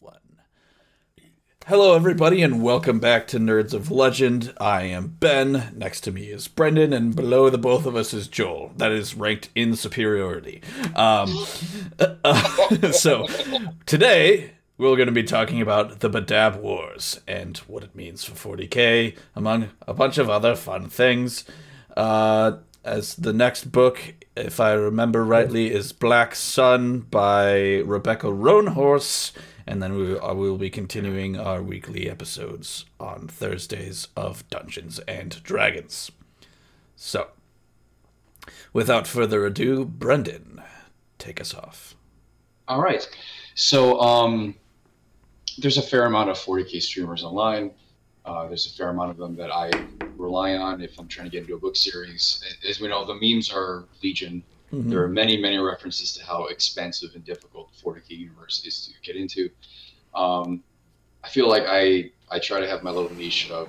One. Hello, everybody, and welcome back to Nerds of Legend. I am Ben. Next to me is Brendan, and below the both of us is Joel. That is ranked in superiority. Um, uh, so, today we're going to be talking about the Badab Wars and what it means for 40k, among a bunch of other fun things. Uh, as the next book, if I remember rightly, is Black Sun by Rebecca Roanhorse and then we will, will be continuing our weekly episodes on Thursdays of Dungeons and Dragons. So, without further ado, Brendan, take us off. All right. So, um, there's a fair amount of 40k streamers online. Uh, there's a fair amount of them that I rely on if I'm trying to get into a book series. As we know, the memes are legion Mm-hmm. There are many, many references to how expensive and difficult the 40k universe is to get into. Um, I feel like I I try to have my little niche of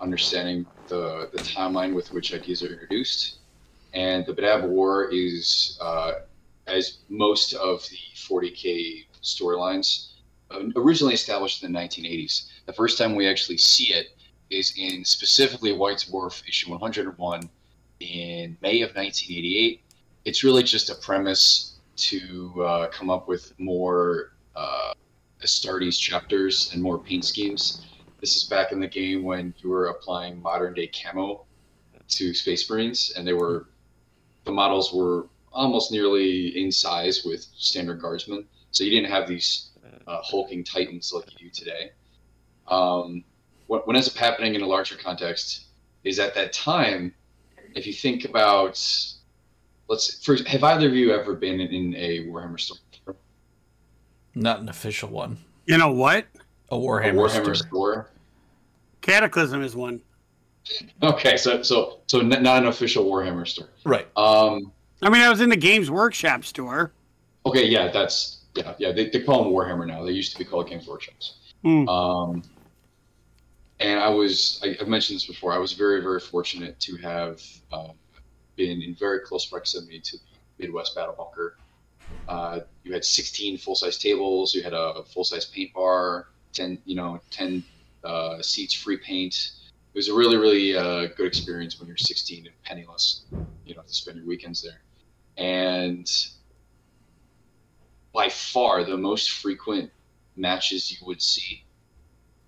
understanding the the timeline with which ideas are introduced, and the Badab War is uh, as most of the 40k storylines uh, originally established in the 1980s. The first time we actually see it is in specifically White Dwarf issue 101 in May of 1988 it's really just a premise to uh, come up with more uh, Astartes chapters and more paint schemes. This is back in the game when you were applying modern day camo to Space Marines, and they were the models were almost nearly in size with standard guardsmen. So you didn't have these uh, hulking titans like you do today. Um, what, what ends up happening in a larger context is at that time, if you think about let's first have either of you ever been in a Warhammer store? Not an official one. You know what? A Warhammer, a Warhammer store. store. Cataclysm is one. Okay, so so so not an official Warhammer store. Right. Um I mean I was in the Games Workshop store. Okay, yeah, that's yeah, yeah, they, they call them Warhammer now. They used to be called Games Workshops. Mm. Um and I was I, have mentioned this before. I was very very fortunate to have um, been in very close proximity to the Midwest Battle Bunker. Uh, you had 16 full size tables. You had a, a full size paint bar, 10 you know 10 uh, seats, free paint. It was a really really uh, good experience when you're 16 and penniless. You know to spend your weekends there, and by far the most frequent matches you would see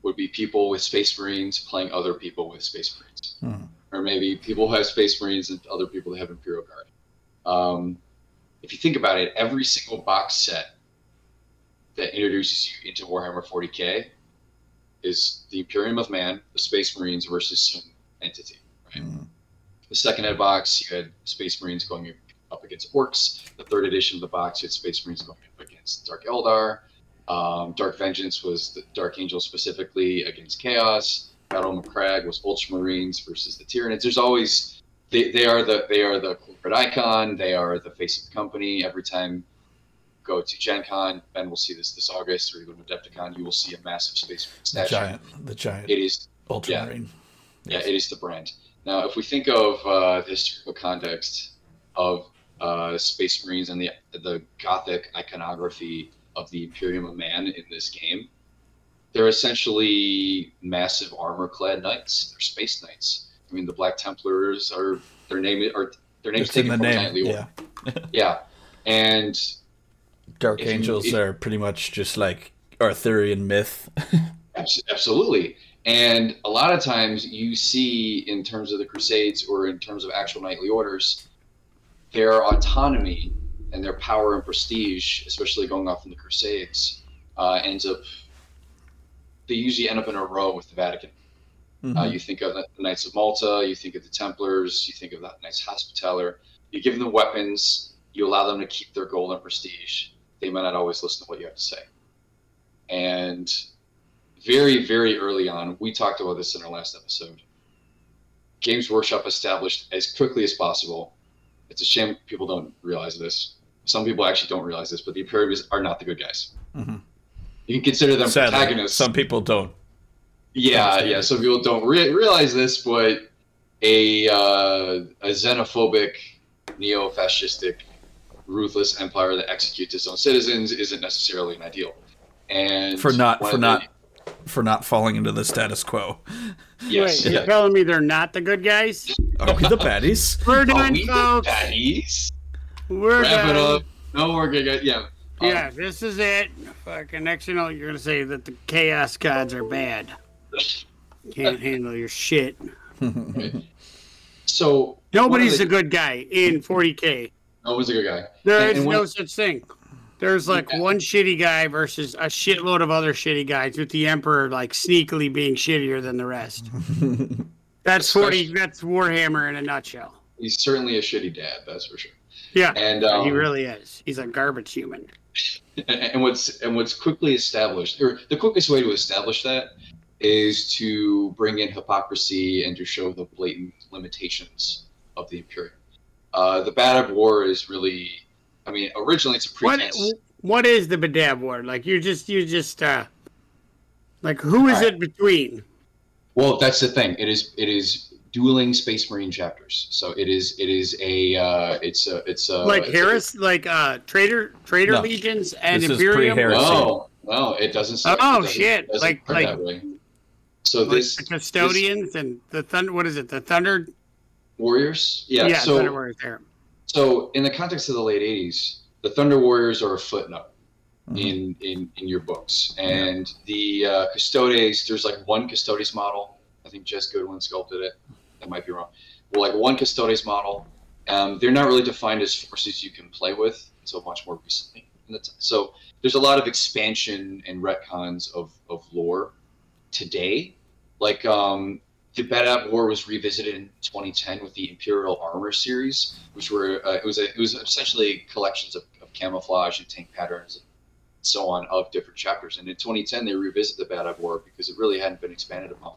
would be people with Space Marines playing other people with Space Marines. Hmm or maybe people who have Space Marines and other people that have Imperial Guard. Um, if you think about it, every single box set that introduces you into Warhammer 40k is the Imperium of Man, the Space Marines versus some entity. Right? Mm-hmm. The second ed box, you had Space Marines going up against Orcs. The third edition of the box, you had Space Marines going up against Dark Eldar. Um, Dark Vengeance was the Dark Angel specifically against Chaos. Battle Macragge was Ultramarines versus the Tyranids. There's always they, they are the they are the corporate icon. They are the face of the company. Every time go to Gen Con, Ben will see this this August, or you go to Adepticon, you will see a massive space statue. The giant, the giant. It is Ultramarine. Yeah, yes. yeah, it is the brand. Now, if we think of uh, the historical context of uh, Space Marines and the the Gothic iconography of the Imperium of Man in this game, they're essentially massive armor-clad knights. They're space knights. I mean, the Black Templars are their name are their names taken the from name. Yeah, yeah, and Dark Angels you, it, are pretty much just like Arthurian myth. absolutely, and a lot of times you see in terms of the Crusades or in terms of actual knightly orders, their autonomy and their power and prestige, especially going off in the Crusades, uh, ends up they usually end up in a row with the Vatican. Uh, mm-hmm. Uh, you think of the Knights of Malta, you think of the Templars, you think of the Knights Hospitaller. You give them weapons, you allow them to keep their gold and prestige. They might not always listen to what you have to say. And very, very early on, we talked about this in our last episode. Games Workshop established as quickly as possible. It's a shame people don't realize this. Some people actually don't realize this, but the Imperiums are not the good guys. Mm-hmm you can consider them Sadly, protagonists. Some people don't. Yeah, yeah. Some people don't re- realize this, but a uh, a xenophobic, neo-fascistic, ruthless empire that executes its own citizens isn't necessarily an ideal. and for not for of the- not for not falling into the status quo. yes, Wait, you're telling me they're not the good guys? Are we the baddies? We're Are done, we the folks. baddies? We're Wrap it done. up. No, we're good. Yeah. Um, Yeah, this is it. Fucking next, you know, you're gonna say that the chaos gods are bad. Can't handle your shit. So Nobody's a good guy in 40k. No one's a good guy. There And- is and no one- such thing. There's like Yeah. one shitty guy versus a shitload of other shitty guys, with the Emperor like sneakily being shittier than the rest. That's 40. That's Warhammer in a nutshell. He's certainly a shitty dad, that's for sure. Yeah, And um, he really is. He's a garbage human. and, what's and what's quickly established, or the quickest way to establish that, is to bring in hypocrisy and to show the blatant limitations of the Imperium. Uh, the Badab War is really, I mean, originally it's a What pretense. what is the Badab War? Like you just you just uh like who is Alright. it between? Well, that's the thing. It is it is dueling Space Marine chapters. So it is it is a uh, it's a it's a like it's a- Harris, like uh Trader Traitor No. Legions and This is Imperium. pre-Heresy. No, no, it doesn't. say- Oh, it doesn't- shit. it doesn't Like- put like- that way. So Like this the custodians and the thunder. What is it? The thunder. Warriors, yeah. Yeah, so thunder warriors there. so in the context of the late '80s, the Thunder Warriors are a footnote Mhm. in in in your books, and the uh, Custodes. There's like one Custodes model. I think Jes Goodwin sculpted it. I might be wrong. Well, like one Custodes model. Um, they're not really defined as forces you can play with until much more recently. So there's a lot of expansion and retcons of, of lore today. Like um, the Badab War was revisited in 2010 with the Imperial Armor series, which were uh, it was a, it was essentially collections of, of camouflage and tank patterns and so on of different chapters. And in 2010 they revisited the Badab War because it really hadn't been expanded upon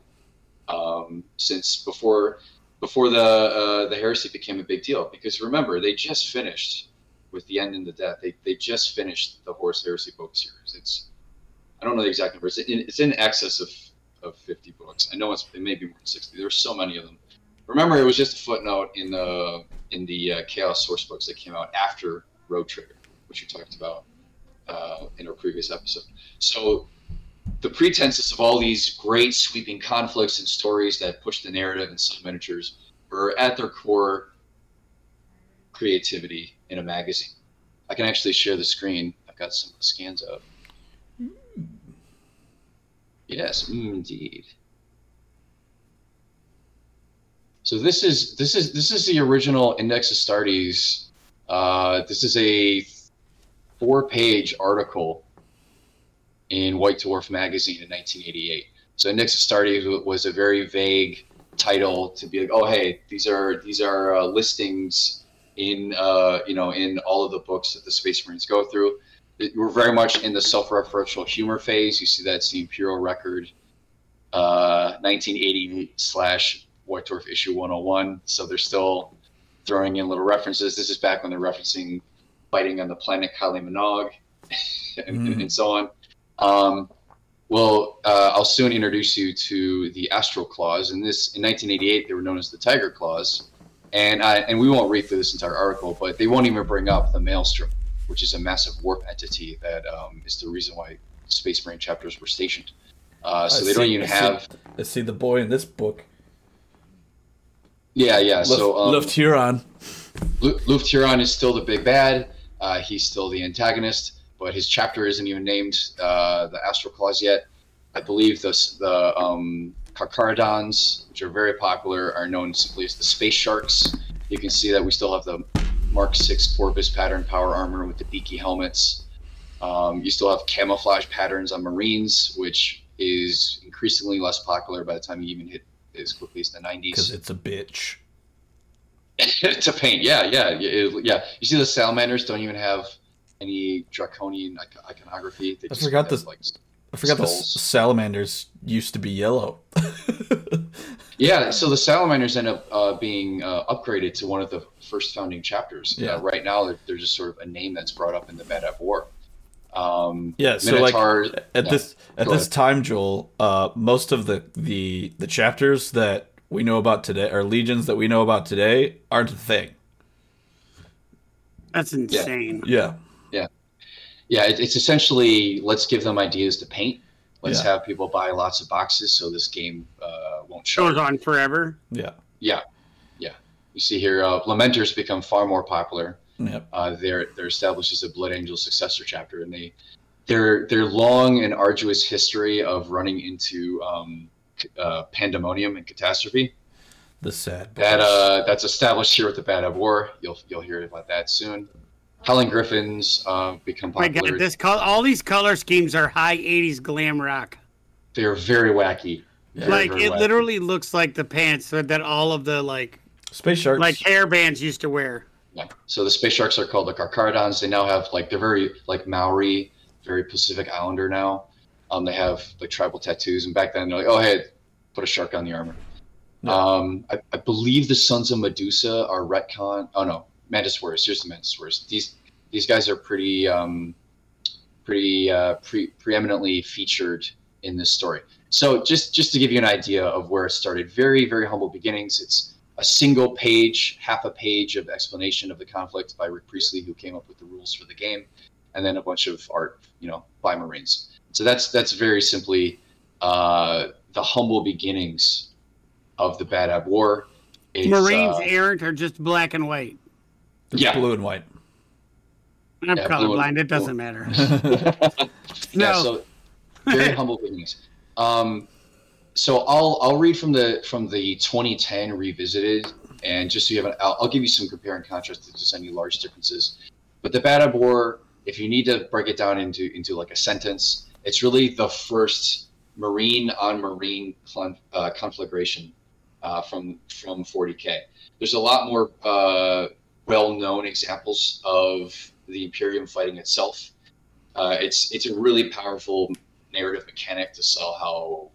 um, since before before the uh, the heresy became a big deal. Because remember they just finished with the end and the death. They they just finished the Horus Heresy book series. It's I don't know the exact number. It's in, it's in excess of of 50 books. I know it's it may be more than 60. There's so many of them. Remember, it was just a footnote in the in the uh, Chaos source books that came out after Rogue Trader, which we talked about uh, in our previous episode. So the pretenses of all these great sweeping conflicts and stories that push the narrative in some miniatures were at their core creativity in a magazine. I can actually share the screen. I've got some scans up. Yes, mm, indeed. So this is this is this is the original Index Astartes. Uh, this is a four-page article in White Dwarf magazine in 1988. So Index Astartes wa- was a very vague title to be like, oh hey, these are these are uh, listings in uh, you know in all of the books that the Space Marines go through. It- We're very much in the self-referential humor phase. You see that's the Imperial Record, uh, 1980 slash White Dwarf issue 101. So they're still throwing in little references. This is back when they're referencing fighting on the planet Kali Minogue and, Mhm. and so on. Um, well, uh, I'll soon introduce you to the Astral Claws. And this, in 1988, they were known as the Tiger Claws. And I, and we won't read through this entire article, but they won't even bring up the Maelstrom, which is a massive warp entity that um, is the reason why Space Marine chapters were stationed. Uh, so I they don't even I see- have. I see the boy in this book. Yeah, yeah. So um, Lufgt Huron. Lufgt Huron is still the big bad. Uh, he's still the antagonist, but his chapter isn't even named uh, the Astral Claws yet. I believe the the um, Carcharodons, which are very popular, are known simply as the Space Sharks. You can see that we still have the Mark Six Corvus pattern power armor with the beaky helmets. Um, you still have camouflage patterns on Marines, which is increasingly less popular by the time you even hit as quickly as the 90s. Because it's a bitch. to paint. Yeah, yeah, yeah, it- yeah. You see, the salamanders don't even have any draconian iconography. They I just forgot this- Like, I forgot the Skulls. s- salamanders used to be yellow. yeah, so the salamanders end up uh, being uh, upgraded to one of the first founding chapters. Yeah. Uh, right now, they're, they're just sort of a name that's brought up in the Badab War. Um, yeah, so like at yeah, this at this ahead. time, Joel, uh, most of the, the the chapters that we know about today, or legions that we know about today, aren't a thing. That's insane. Yeah, Yeah, it, it's essentially let's give them ideas to paint. Let's Yeah. have people buy lots of boxes so this game uh, won't show. Goes on forever. Yeah. Yeah, yeah. You see here, uh, Lamenters become far more popular. Yep. Uh, they're they're established as a Blood Angel successor chapter, and they their their long and arduous history of running into um, uh, pandemonium and catastrophe. The sad. That uh, that's established here with the Badab War. You'll you'll hear about that soon. Howling Griffins uh, become My popular. God, this col- all these color schemes are high '80s glam rock. They're very wacky. Very, like very it wacky. literally looks like the pants that, that all of the like Space Sharks. like hair bands used to wear. Yeah. So the space sharks are called the Carcharodons. They now have like they're very like Maori, very Pacific Islander now. Um, they have like tribal tattoos, and back then they're like, oh hey, put a shark on the armor. Yeah. Um, I, I believe the Sons of Medusa are retcon. Oh no, Mantis Warriors. Here's the Mantis Warriors. These these guys are pretty um, pretty uh, pre- preeminently featured in this story. So just just to give you an idea of where it started, very very humble beginnings. It's a single page, half a page of explanation of the conflict by Rick Priestley, who came up with the rules for the game, and then a bunch of art, you know, by Marines. So that's that's very simply uh, the humble beginnings of the Badab War. It's, Marines uh, errant are just black and white. It's yeah. blue and white. I'm Yeah, blue colorblind. It doesn't matter. yeah, No. so very humble beginnings. Um, so I'll I'll read from the from the 2010 revisited, and just so you have an, I'll, I'll give you some compare and contrast to just any large differences. But the Badab War, if you need to break it down into into like a sentence, it's really the first marine on marine con, uh, conflagration uh, from from 40k. There's a lot more uh, well-known examples of the Imperium fighting itself. Uh, it's it's a really powerful narrative mechanic to sell how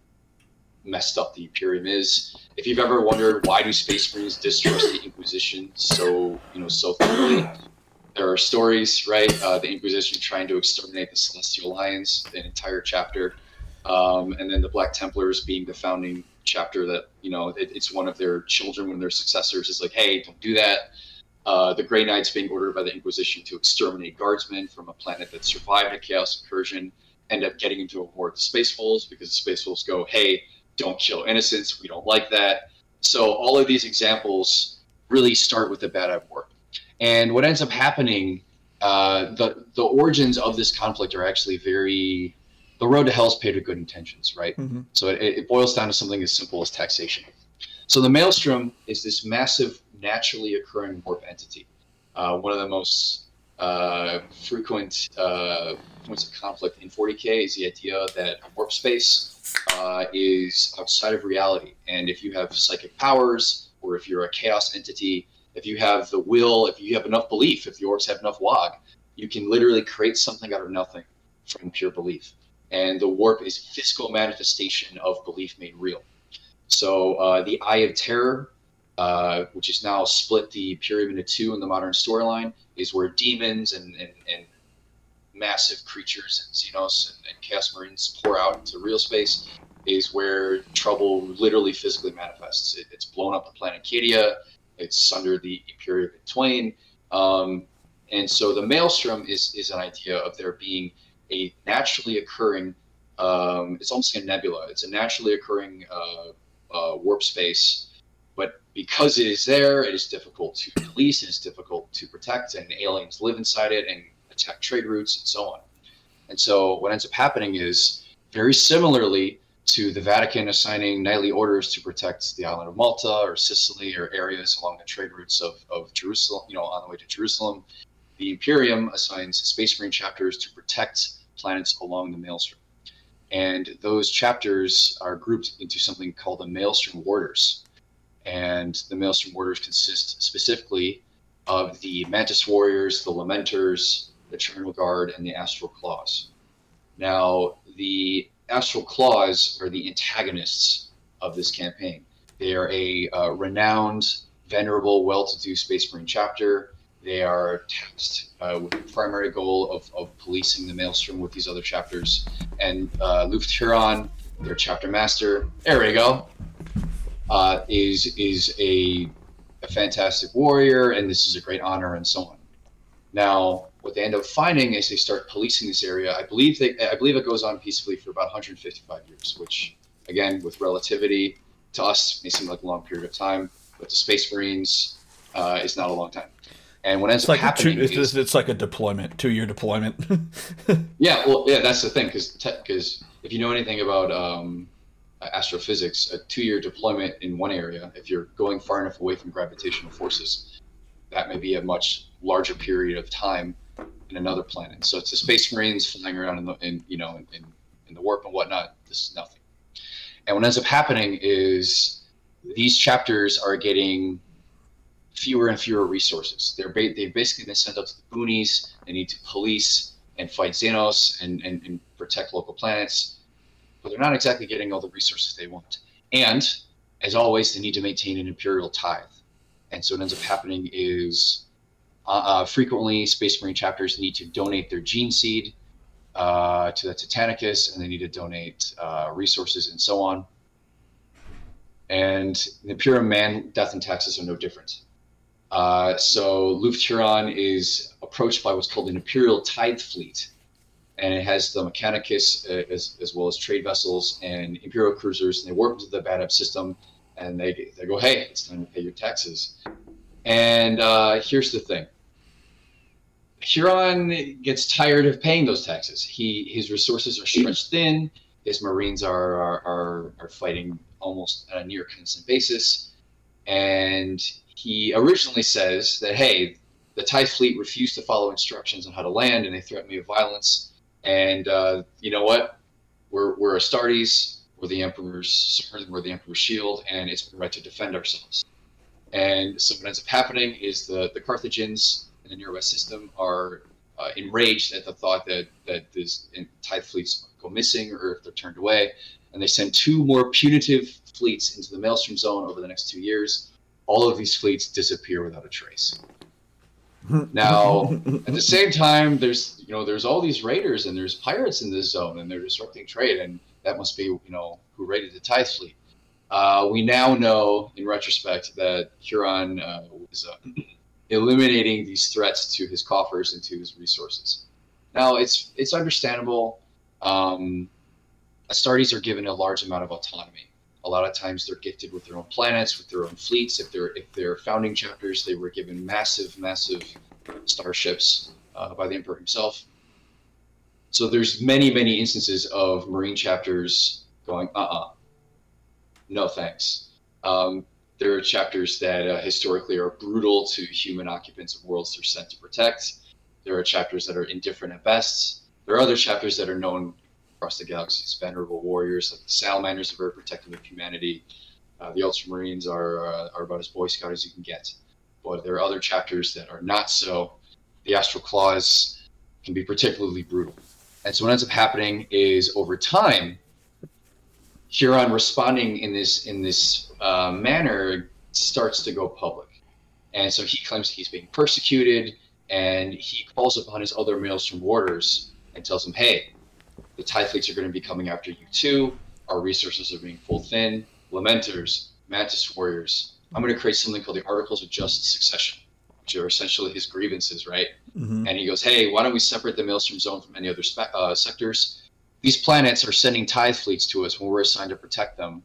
messed up the Imperium is. If you've ever wondered why do Space Marines distrust the Inquisition so you know so thoroughly, there are stories, right? Uh, the Inquisition trying to exterminate the Celestial Lions, an entire chapter, um, and then the Black Templars being the founding chapter that you know it, it's one of their children, one of their successors is like, hey, don't do that. Uh, the Grey Knights being ordered by the Inquisition to exterminate guardsmen from a planet that survived a chaos incursion end up getting into a war with the Space Wolves because the Space Wolves go, hey, don't kill innocents. We don't like that. So all of these examples really start with the Badab War. And what ends up happening, uh, the, the origins of this conflict are actually very, the road to hell is paved with good intentions, right? Mhm. So it, it boils down to something as simple as taxation. So the Maelstrom is this massive, naturally occurring warp entity. Uh, one of the most uh, frequent uh, points of conflict in 40k is the idea that warp space uh, is outside of reality, and if you have psychic powers, or if you're a chaos entity, if you have the will, if you have enough belief, if the orcs have enough Waaagh, you can literally create something out of nothing from pure belief. And the warp is physical manifestation of belief made real. So uh, the Eye of Terror, uh, which is now split the Imperium into two in the modern storyline, is where demons and, and, and massive creatures and Xenos and, and Chaos Marines pour out into real space, is where trouble literally physically manifests. It, it's blown up the planet Cadia, it's sundered the Imperium in twain. Um, and so the Maelstrom is, is an idea of there being a naturally occurring, um, it's almost like a nebula, it's a naturally occurring uh, uh, warp space because it is there, it is difficult to police, it is difficult to protect, and aliens live inside it and attack trade routes and so on. And so what ends up happening is very similarly to the Vatican assigning knightly orders to protect the island of Malta or Sicily or areas along the trade routes of, of Jerusalem, you know, on the way to Jerusalem, the Imperium assigns Space Marine chapters to protect planets along the Maelstrom. And those chapters are grouped into something called the Maelstrom Warders and the Maelstrom Warders consist specifically of the Mantis Warriors, the Lamenters, the Eternal Guard, and the Astral Claws. Now, the Astral Claws are the antagonists of this campaign. They are a uh, renowned, venerable, well-to-do Space Marine chapter. They are tasked uh, with the primary goal of, of policing the Maelstrom with these other chapters. And uh, Lufgt Huron, their chapter master, there we go, uh, is is a, a fantastic warrior, and this is a great honor, and so on. Now, what they end up finding is they start policing this area. I believe they, I believe it goes on peacefully for about 155 years, which again, with relativity to us, may seem like a long period of time, but to Space Marines, uh, is not a long time. And what ends it's up like happening two, it's, is, it's like a deployment, two year deployment. yeah, well, yeah, that's the thing, because because if you know anything about um, astrophysics, a two-year deployment in one area, if you're going far enough away from gravitational forces, that may be a much larger period of time in another planet. So it's the Space Marines flying around in the, in, you know, in, in the warp and whatnot. This is nothing. And what ends up happening is these chapters are getting fewer and fewer resources. They're ba- they've basically been sent up to the boonies. They need to police and fight Xenos and, and, and protect local planets, but they're not exactly getting all the resources they want. And as always, they need to maintain an imperial tithe. And so what ends up happening is uh, uh, frequently Space Marine chapters need to donate their gene seed uh, to the Titanicus, and they need to donate uh, resources and so on. And the Imperial man death and taxes are no different. Uh, so Lufgt Huron is approached by what's called an Imperial Tithe Fleet, and it has the Mechanicus uh, as, as well as trade vessels and Imperial cruisers, and they warp into the BADAB system, and they, they go, hey, it's time to pay your taxes. And uh, here's the thing. Huron gets tired of paying those taxes. He his resources are stretched thin. His Marines are are, are, are fighting almost on a near constant basis, and he originally says that hey, the Tithe fleet refused to follow instructions on how to land, and they threatened me with violence. And uh, you know what? We're we're Astartes. We're the Emperor's sword. We're the Emperor's shield, and it's our right to defend ourselves. And so what ends up happening is the the Carthagins in the near west system are uh, enraged at the thought that that these Tithe fleets go missing or if they're turned away, and they send two more punitive fleets into the Maelstrom zone over the next two years. All of these fleets disappear without a trace. Now, at the same time, there's you know there's all these raiders and there's pirates in this zone and they're disrupting trade, and that must be you know who raided the Tithe fleet. Uh, we now know, in retrospect, that Huron uh, was uh, eliminating these threats to his coffers and to his resources. Now, it's it's understandable. Um, Astartes are given a large amount of autonomy. A lot of times, they're gifted with their own planets, with their own fleets. If they're if they're founding chapters, they were given massive, massive starships uh, by the Emperor himself. So there's many, many instances of Marine chapters going, uh-uh, no thanks. Um, there are chapters that uh, historically are brutal to human occupants of worlds they're sent to protect. There are chapters that are indifferent at best. There are other chapters that are known across the galaxy as venerable warriors, like the Salamanders are very protective of humanity. Uh, the Ultramarines are, uh, are about as Boy Scout as you can get. But there are other chapters that are not so. The Astral Claws can be particularly brutal. And so what ends up happening is over time, Huron responding in this in this uh, manner starts to go public, and so he claims he's being persecuted, and he calls upon his other Maelstrom warders and tells them, "Hey, the Tithe fleets are going to be coming after you too. Our resources are being pulled thin. Lamenters, Mantis warriors. I'm going to create something called the Articles of Just Succession, which are essentially his grievances, right? Mhm. And he goes, "Hey, why don't we separate the Maelstrom zone from any other spe- uh, sectors? These planets are sending tithe fleets to us when we're assigned to protect them.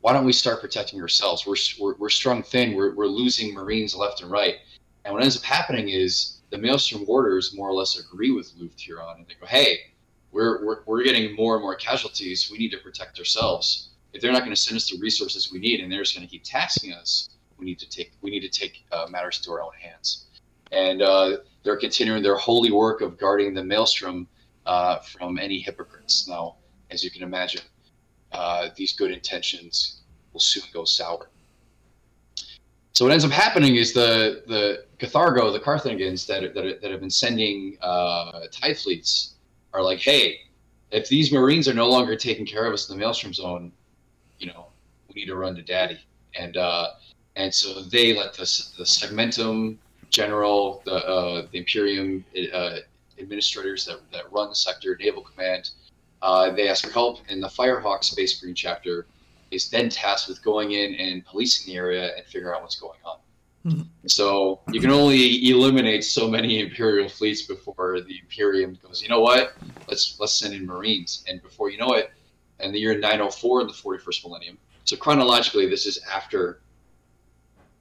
Why don't we start protecting ourselves? We're we're, we're strung thin. We're we're losing Marines left and right. And what ends up happening is the Maelstrom warders more or less agree with Lufgt Huron, and they go, "Hey, we're, we're we're getting more and more casualties. We need to protect ourselves. If they're not going to send us the resources we need, and they're just going to keep taxing us, we need to take we need to take uh, matters into our own hands." And uh, they're continuing their holy work of guarding the Maelstrom uh, from any hypocrites. Now, as you can imagine, uh, these good intentions will soon go sour. So what ends up happening is the the Cathargo, the Carthagins that that, that have been sending uh, tithe fleets are like, hey, if these Marines are no longer taking care of us in the Maelstrom Zone, you know, we need to run to Daddy. And uh, and so they let the the Segmentum General, the uh, the Imperium uh, administrators that, that run the sector, Naval Command, uh, they ask for help, and the Firehawk Space Marine chapter is then tasked with going in and policing the area and figuring out what's going on. So you can only eliminate so many Imperial fleets before the Imperium goes. You know what? Let's let's send in Marines, and before you know it, in the year 904 in the 41st millennium. So chronologically, this is after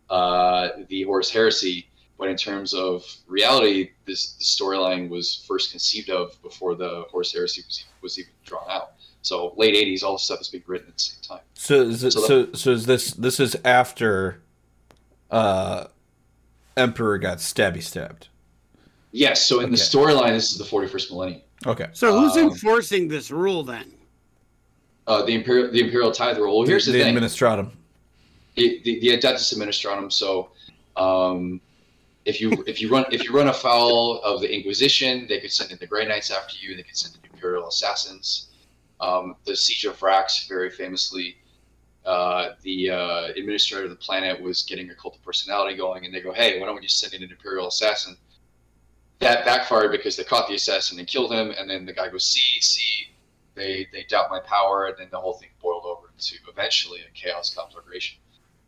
uh, the Horus Heresy, but in terms of reality, this the storyline was first conceived of before the Horus Heresy was, was even drawn out. So late 80s, all this stuff is being written at the same time. So is it, So so so is this this is after uh Emperor got stabby stabbed. Yes, so in the storyline, this is the 41st millennium. Okay. So who's Um, enforcing this rule then? Uh, the imperial the imperial tithe rule. Well, here's the, the thing: administratum. the, the, the Adeptus Administratum. So, um, if you if you run if you run afoul of the Inquisition, they could send in the Grey Knights after you. They could send in Imperial assassins. Um, the Siege of Vraks, very famously, uh, the uh, administrator of the planet was getting a cult of personality going, and they go, "Hey, why don't we just send in an Imperial assassin?" That backfired because they caught the assassin and killed him, and then the guy goes, "See, see." They, they doubt my power, and then the whole thing boiled over into eventually a chaos conflagration.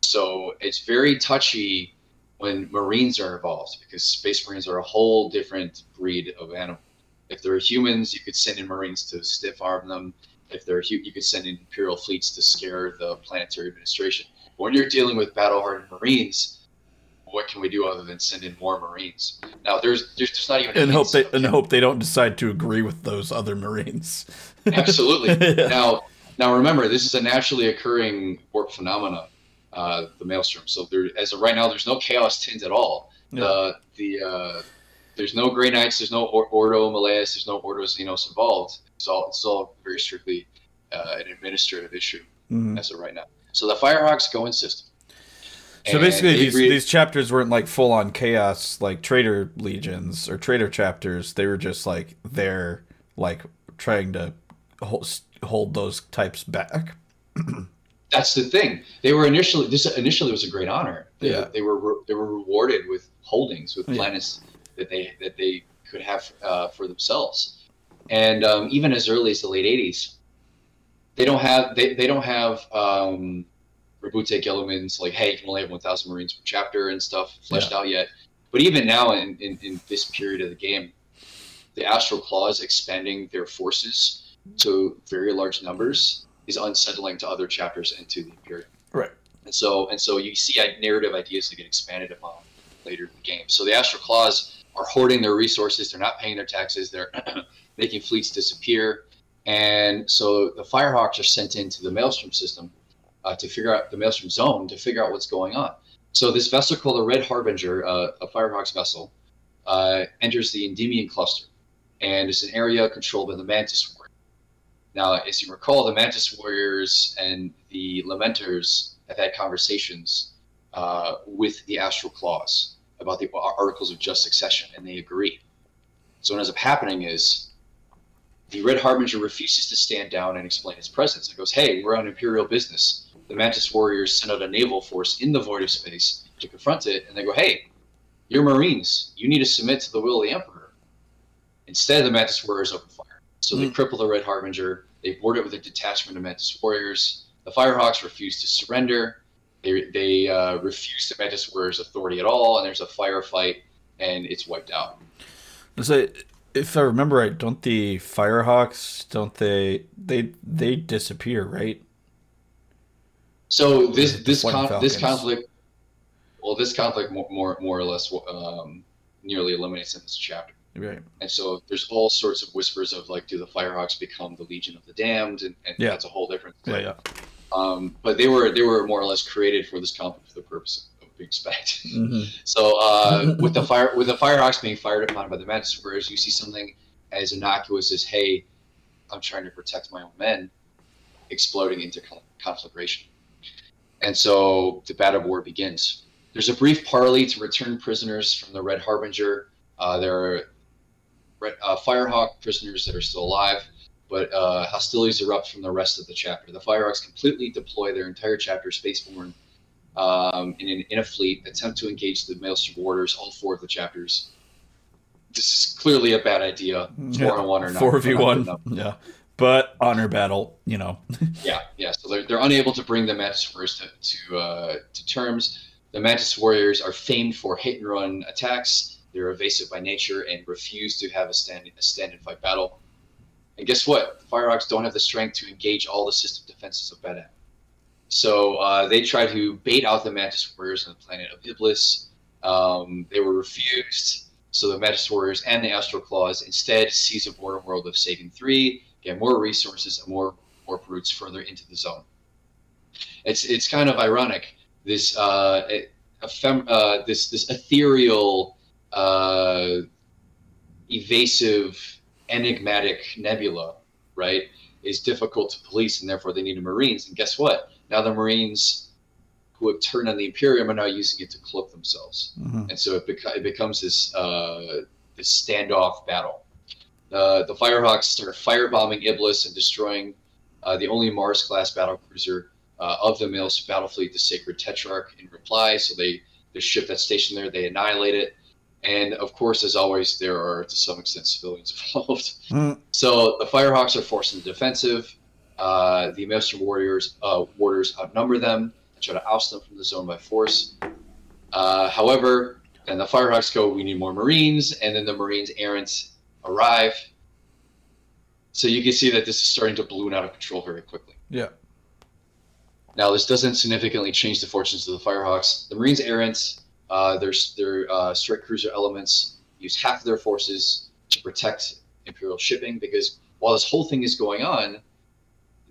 So it's very touchy when Marines are involved because Space Marines are a whole different breed of animal. If they're humans, you could send in Marines to stiff arm them. If they're hu- you could send in Imperial fleets to scare the planetary administration. But when you're dealing with battle hardened Marines, what can we do other than send in more Marines? Now there's there's, there's not even a And hope they and hope they don't decide to agree with those other Marines. Absolutely. Yeah. Now, now remember, this is a naturally occurring warp phenomena, uh, the maelstrom. So there, as of right now, there's no chaos tint at all. Yeah. Uh, the uh, there's no Grey Knights, there's no Or- Ordo Malleus, there's no Ordo Xenos involved. It's all it's all very strictly uh, an administrative issue Mhm. as of right now. So the Firehawks go in system. So And basically, these agree- these chapters weren't like full on chaos, like traitor legions or traitor chapters. They were just like they're like trying to hold, hold those types back. that's the thing. They were initially this initially was a great honor. They, Yeah. they were re- they were rewarded with holdings with Yeah. planets that they that they could have uh, for themselves. And um, even as early as the late '80s, they don't have they, they don't have um, Roboute elements like hey you can only have 1,000 Marines per chapter and stuff fleshed out yet. But even now in, in, in this period of the game, the Astral Claws expanding their forces to very large numbers is unsettling to other chapters and to the Imperium. Right. And so and so you see narrative ideas that get expanded upon later in the game. So the Astral Claws are hoarding their resources. They're not paying their taxes. They're making fleets disappear. And so the Firehawks are sent into the Maelstrom system uh, to figure out the Maelstrom zone to figure out what's going on. So this vessel called the Red Harbinger, uh, a Firehawks vessel, uh, enters the Endymion cluster, and it's an area controlled by the Mantis Warrior. Now, as you recall, the Mantis Warriors and the Lamenters have had conversations uh, with the Astral Claws about the Articles of Just Succession, and they agree. So what ends up happening is the Red Harbinger refuses to stand down and explain its presence. It goes, "Hey, we're on Imperial business." The Mantis Warriors send out a naval force in the void of space to confront it, and they go, "Hey, you're Marines. You need to submit to the will of the Emperor." Instead, the Mantis Warriors open fire. So they Mm. cripple the Red Harbinger. They board it with a detachment of Mantis Warriors. The Firehawks refuse to surrender. They, they uh, refuse the Mantis Warriors' authority at all, and there's a firefight, and it's wiped out. So, if I remember right, don't the Firehawks don't they they they disappear right? So this this con- this conflict, well, this conflict more more, more or less um, nearly eliminates in this chapter. Right. And so there's all sorts of whispers of like, do the Firehawks become the Legion of the Damned? And, and Yeah. that's a whole different Yeah. thing. Yeah. Um, but they were they were more or less created for this conflict for the purpose of, of being spanked. hmm So uh, with the fire with the Firehawks being fired upon by the Mantis Warriors, you see something as innocuous as "Hey, I'm trying to protect my own men," exploding into conflagration. And so the battle of war begins. There's a brief parley to return prisoners from the Red Harbinger. Uh, there are Red, uh, Firehawk prisoners that are still alive, but uh, hostilities erupt from the rest of the chapter. The Firehawks completely deploy their entire chapter, Spaceborne, um, in, in a fleet, attempt to engage the Maelstrom Warders, all four of the chapters. This is clearly a bad idea. Four on one or not. Four v one. Yeah. But honor battle, you know. Yeah, yeah. So they're, they're unable to bring the Mantis Warriors to to, uh, to terms. The Mantis Warriors are famed for hit and run attacks. They're evasive by nature and refuse to have a stand a stand and fight battle. And guess what? The Firehawks don't have the strength to engage all the system defenses of Beden. So uh, they try to bait out the Mantis Warriors on the planet of Iblis. Um, they were refused. So the Mantis Warriors and the Astral Claws instead seize a border world of Saving 3, get more resources and more warp routes further into the zone. It's it's kind of ironic. This uh, ephem- uh, this this ethereal, uh, evasive, enigmatic nebula, right, is difficult to police, and therefore they need Marines. And guess what? Now the Marines who have turned on the Imperium are now using it to cloak themselves, Mhm. and so it, beca- it becomes this uh, this standoff battle. Uh, the Firehawks start firebombing Iblis and destroying uh, the only Mars class battle cruiser uh, of the Maelstrom battle fleet, the Sacred Tetrarch, in reply. So they the ship that's stationed there, they annihilate it, and of course, as always, there are to some extent civilians involved. Mm. So the Firehawks are forced into defensive. Uh, the Maelstrom warriors uh, warders outnumber them and try to oust them from the zone by force. Uh, however, then the Firehawks go, "We need more Marines," and then the Marines errant arrive. So you can see that this is starting to balloon out of control very quickly. Yeah. Now, this doesn't significantly change the fortunes of the Firehawks. The Marines errant, uh, their, their uh, strike cruiser elements use half of their forces to protect Imperial shipping because while this whole thing is going on,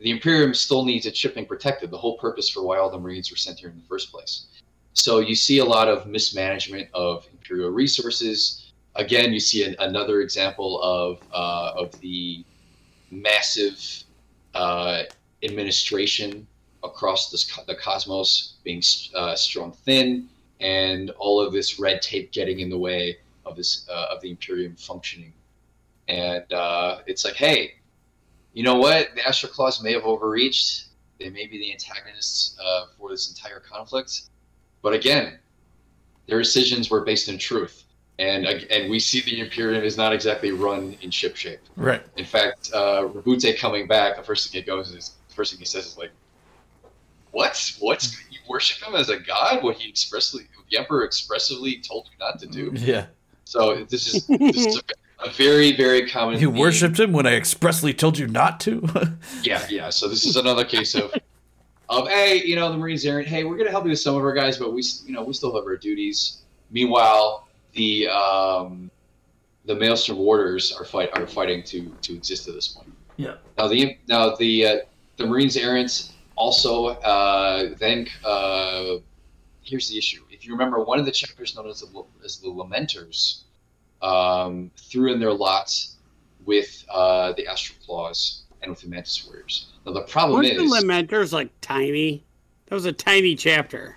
the Imperium still needs its shipping protected, the whole purpose for why all the Marines were sent here in the first place. So you see a lot of mismanagement of Imperial resources. Again, you see an, another example of, uh, of the massive uh, administration across this, the cosmos being uh, strung thin, and all of this red tape getting in the way of this uh, of the Imperium functioning. And uh, it's like, hey, you know what? The Astral Claws may have overreached. They may be the antagonists uh, for this entire conflict. But again, their decisions were based in truth. And, and we see the Imperium is not exactly run in ship shape. Right. In fact, uh, Roboute coming back, the first thing he goes is, the first thing he says is like, "What? What? You worship him as a god? What he expressly, the Emperor expressively told you not to do." Yeah. So this is, this is a, a very, very common. You theme. worshipped him when I expressly told you not to. Yeah, yeah. So this is another case of, of hey, you know, the Marines errant. Hey, we're gonna help you with some of our guys, but we, you know, we still have our duties. Meanwhile, the um, the Maelstrom Warders are fight are fighting to to exist at this point. Yeah. Now the now the uh, the Marines errant also uh, then uh, here's the issue. If you remember, one of the chapters known as the as the Lamenters um, threw in their lots with uh, the Astral Claws and with the Mantis Warriors. Now the problem Weren't the is, Lamenters like tiny? That was a tiny chapter.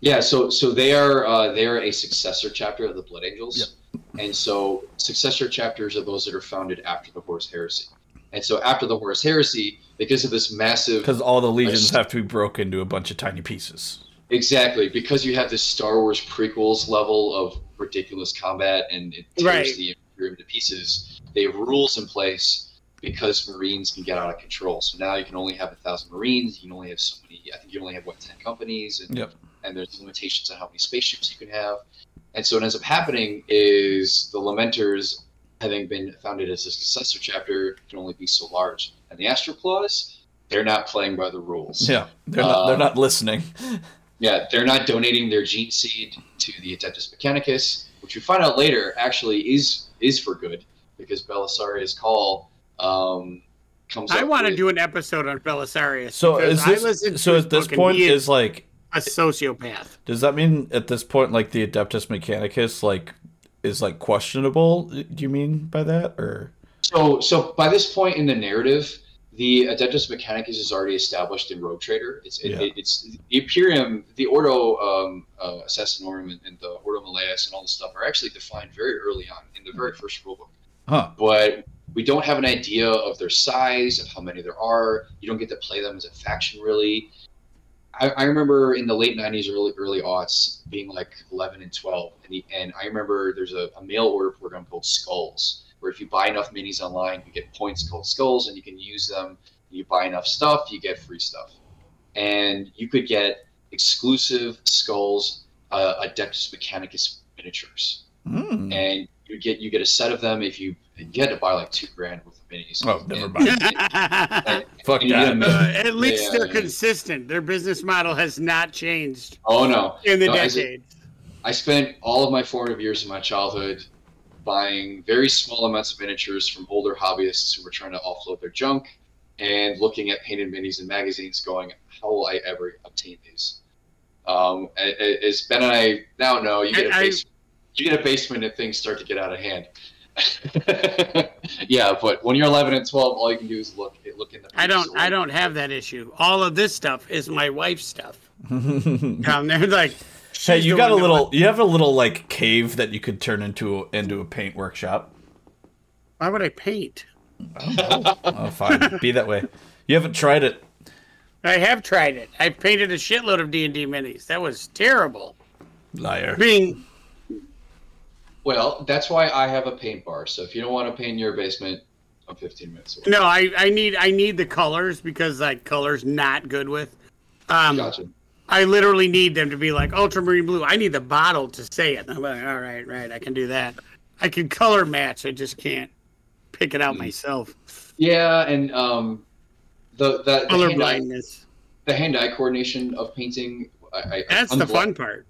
yeah. So so they are uh, they are a successor chapter of the Blood Angels, and so successor chapters are those that are founded after the Horus Heresy. And so after the Horus Heresy, because of this massive Because all the legions I- have to be broken into a bunch of tiny pieces. Exactly, because you have this Star Wars prequels level of ridiculous combat and it tears Right. the Imperium to pieces. They have rules in place because Marines can get out of control. So now you can only have a thousand Marines. You can only have so many. I think you only have what ten companies, and Yep. and there's limitations on how many spaceships you can have. And so what ends up happening is the Lamenters, having been founded as a successor chapter, can only be so large. And the Astral Claws, they're not playing by the rules. Yeah. They're not they're Um, not listening. Yeah, they're not donating their gene seed to the Adeptus Mechanicus, which we find out later actually is is for good because Belisarius' Cawl um, comes. I want to do an episode on Belisarius. So is this listened so at this point he is like a sociopath. does that mean at this point like the Adeptus Mechanicus like is like questionable? Do you mean by that or So, so by this point in the narrative, the Adeptus Mechanicus is already established in Rogue Trader. It's it, Yeah. it- it's the Imperium, the Ordo um, uh, Assassinorum, and, and the Ordo Malleus, and all this stuff are actually defined very early on in the very first rulebook. Huh. But we don't have an idea of their size, of how many there are. You don't get to play them as a faction really. I, I remember in the late '90s, early early aughts, being like 11 and 12, and, the, and I remember there's a, a mail order program called Skulls, where if you buy enough minis online, you get points called Skulls, and you can use them. You buy enough stuff, you get free stuff, and you could get exclusive skulls uh, Adeptus Mechanicus miniatures, Mm. and you get you get a set of them if you you had to buy like two grand worth of minis. Oh, never And- mind. and- Fuck and that. get 'em in- Uh, at least Yeah, they're yeah. consistent. Their business model has not changed Oh no! in the No, as a- decades. I spent all of my formative years of my childhood buying very small amounts of miniatures from older hobbyists who were trying to offload their junk and looking at painted minis and magazines going, how will I ever obtain these? Um, a- a- as Ben and I now know, you get, a I- I- basement, you get a basement and things start to get out of hand. yeah, but when you're 11 and 12, all you can do is look look in the. I don't. I don't have that issue. All of this stuff is my wife's stuff. Down there, like. Hey, you got a little. went- You have a little like cave that you could turn into into a paint workshop. Why would I paint? Oh, fine. Be that way. You haven't tried it. I have tried it. I painted a shitload of D and D minis. That was terrible. Liar. Being Well, that's why I have a paint bar. So if you don't want to paint in your basement, I'm 15 minutes away. no, I, I need I need the colors because like colors not good with. Um, Gotcha. I literally need them to be like ultramarine blue. I need the bottle to say it. I'm like, all right, right, I can do that. I can color match. I just can't pick it out Mm. myself. Yeah, and um, the the, the Color hand-eye, blindness. the hand-eye coordination of painting. I, I, That's I'm the glad- fun part.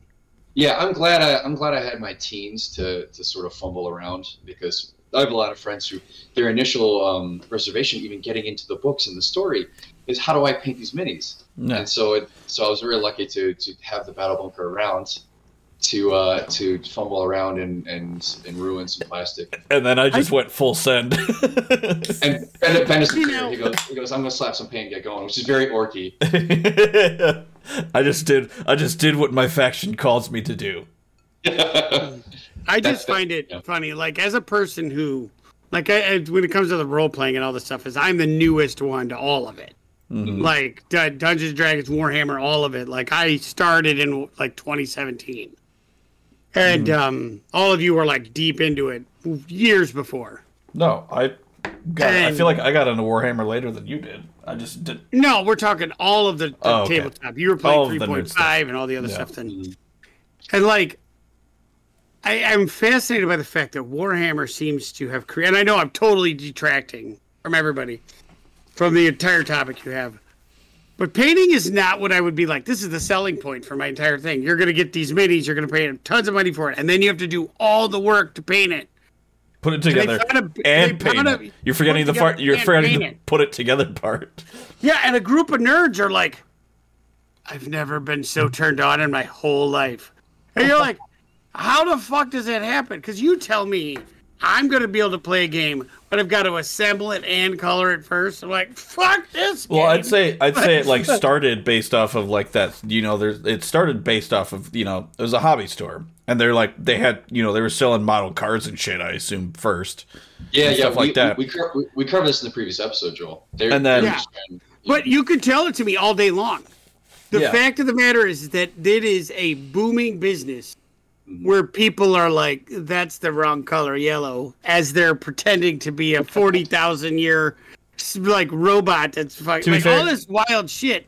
Yeah, I'm glad. I, I'm glad I had my teens to to sort of fumble around because I have a lot of friends who their initial um, reservation, even getting into the books and the story, is how do I paint these minis? No. And so it, so I was really lucky to to have the battle bunker around to uh, to fumble around and and and ruin some plastic. And then I just went full send. And Ben, ben is clear. He goes, he goes, I'm gonna slap some paint and get going, which is very orky. I just did. I just did what my faction calls me to do. I just the- find it yeah. funny. Like as a person who, like, I, I- when it comes to the role playing and all this stuff, is I'm the newest one to all of it. Mhm. Like Dun- Dungeons, Dragons, Warhammer, all of it. Like I started in like 2017, and um, all of you were like deep into it years before. No, I got. I feel like I got into Warhammer later than you did. I just did. No, we're talking all of the, the Oh, okay. tabletop. You were playing of the nerd 3.5 and all the other Yeah. stuff then. And like, I, I'm fascinated by the fact that Warhammer seems to have created, and I know I'm totally detracting from everybody, from the entire topic you have. But painting is not what I would be like. This is the selling point for my entire thing. You're going to get these minis, you're going to pay tons of money for it, and then you have to do all the work to paint it. Put it together found a- and paint found it. a- You're forgetting the part. You're forgetting the it. put it together part. Yeah, and a group of nerds are like, I've never been so mm. turned on in my whole life. And you're like, how the fuck does that happen? Because you tell me I'm going to be able to play a game, but I've got to assemble it and color it first. I'm like, fuck this. Well, game. I'd say I'd say it like started based off of like that. You know, there's it started based off of you know it was a hobby store, and they're like they had you know they were selling model cars and shit. I assume first. Yeah, yeah, we, like that. We, we, we, we covered this in the previous episode, Joel. They're, And then- Yeah. just trying- But you could tell it to me all day long. The Yeah. fact of the matter is that it is a booming business. Where people are like, that's the wrong color yellow, as they're pretending to be a 40,000 year like robot that's fucking like fair- all this wild shit.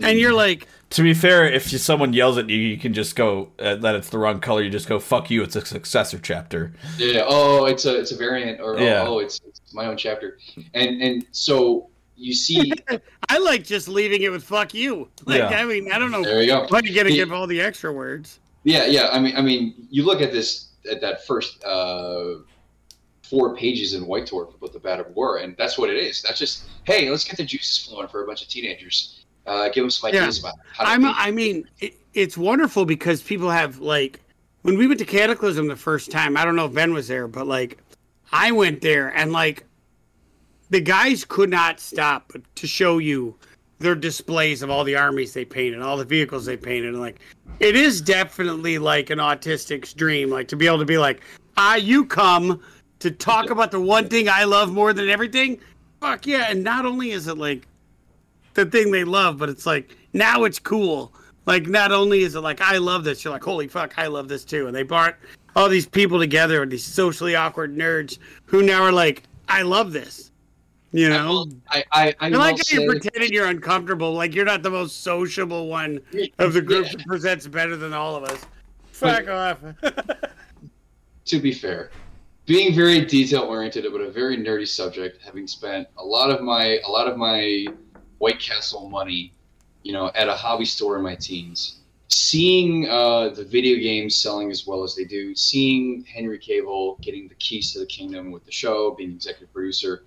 And you're like, To be fair, if you, someone yells at you, you can just go uh, that it's the wrong color. You just go fuck you. It's a successor chapter. Yeah. Oh, it's a it's a variant, or Yeah. oh, it's, it's my own chapter, and and so you see, I like just leaving it with fuck you. Like, Yeah. I mean, I don't know there you go. why you gotta The- give all the extra words. Yeah, yeah. I mean, I mean, you look at this at that first uh, four pages in White Dwarf about the Badab War, and that's what it is. That's just hey, let's get the juices flowing for a bunch of teenagers. Uh, give them some Yeah. ideas about how to I'm. I mean, it, it's wonderful because people have like, when we went to Cataclysm the first time, I don't know if Ben was there, but like, I went there and like, the guys could not stop to show you their displays of all the armies they painted, all the vehicles they painted. And like, it is definitely like an autistic's dream, like to be able to be like, ah, you come to talk about the one thing I love more than everything. Fuck yeah. And not only is it like, the thing they love, but it's like now it's cool. Like not only is it like I love this, you're like holy fuck, I love this too. And they brought all these people together, these socially awkward nerds who now are like I love this. You know, I I I, I like how you're pretending you're uncomfortable, like you're not the most sociable one of the group Yeah. that presents better than all of us. Fuck off. to be fair, being very detail oriented about a very nerdy subject, having spent a lot of my a lot of my White Castle money, you know, at a hobby store in my teens, seeing uh, the video games selling as well as they do, seeing Henry Cavill getting the keys to the kingdom with the show, being executive producer.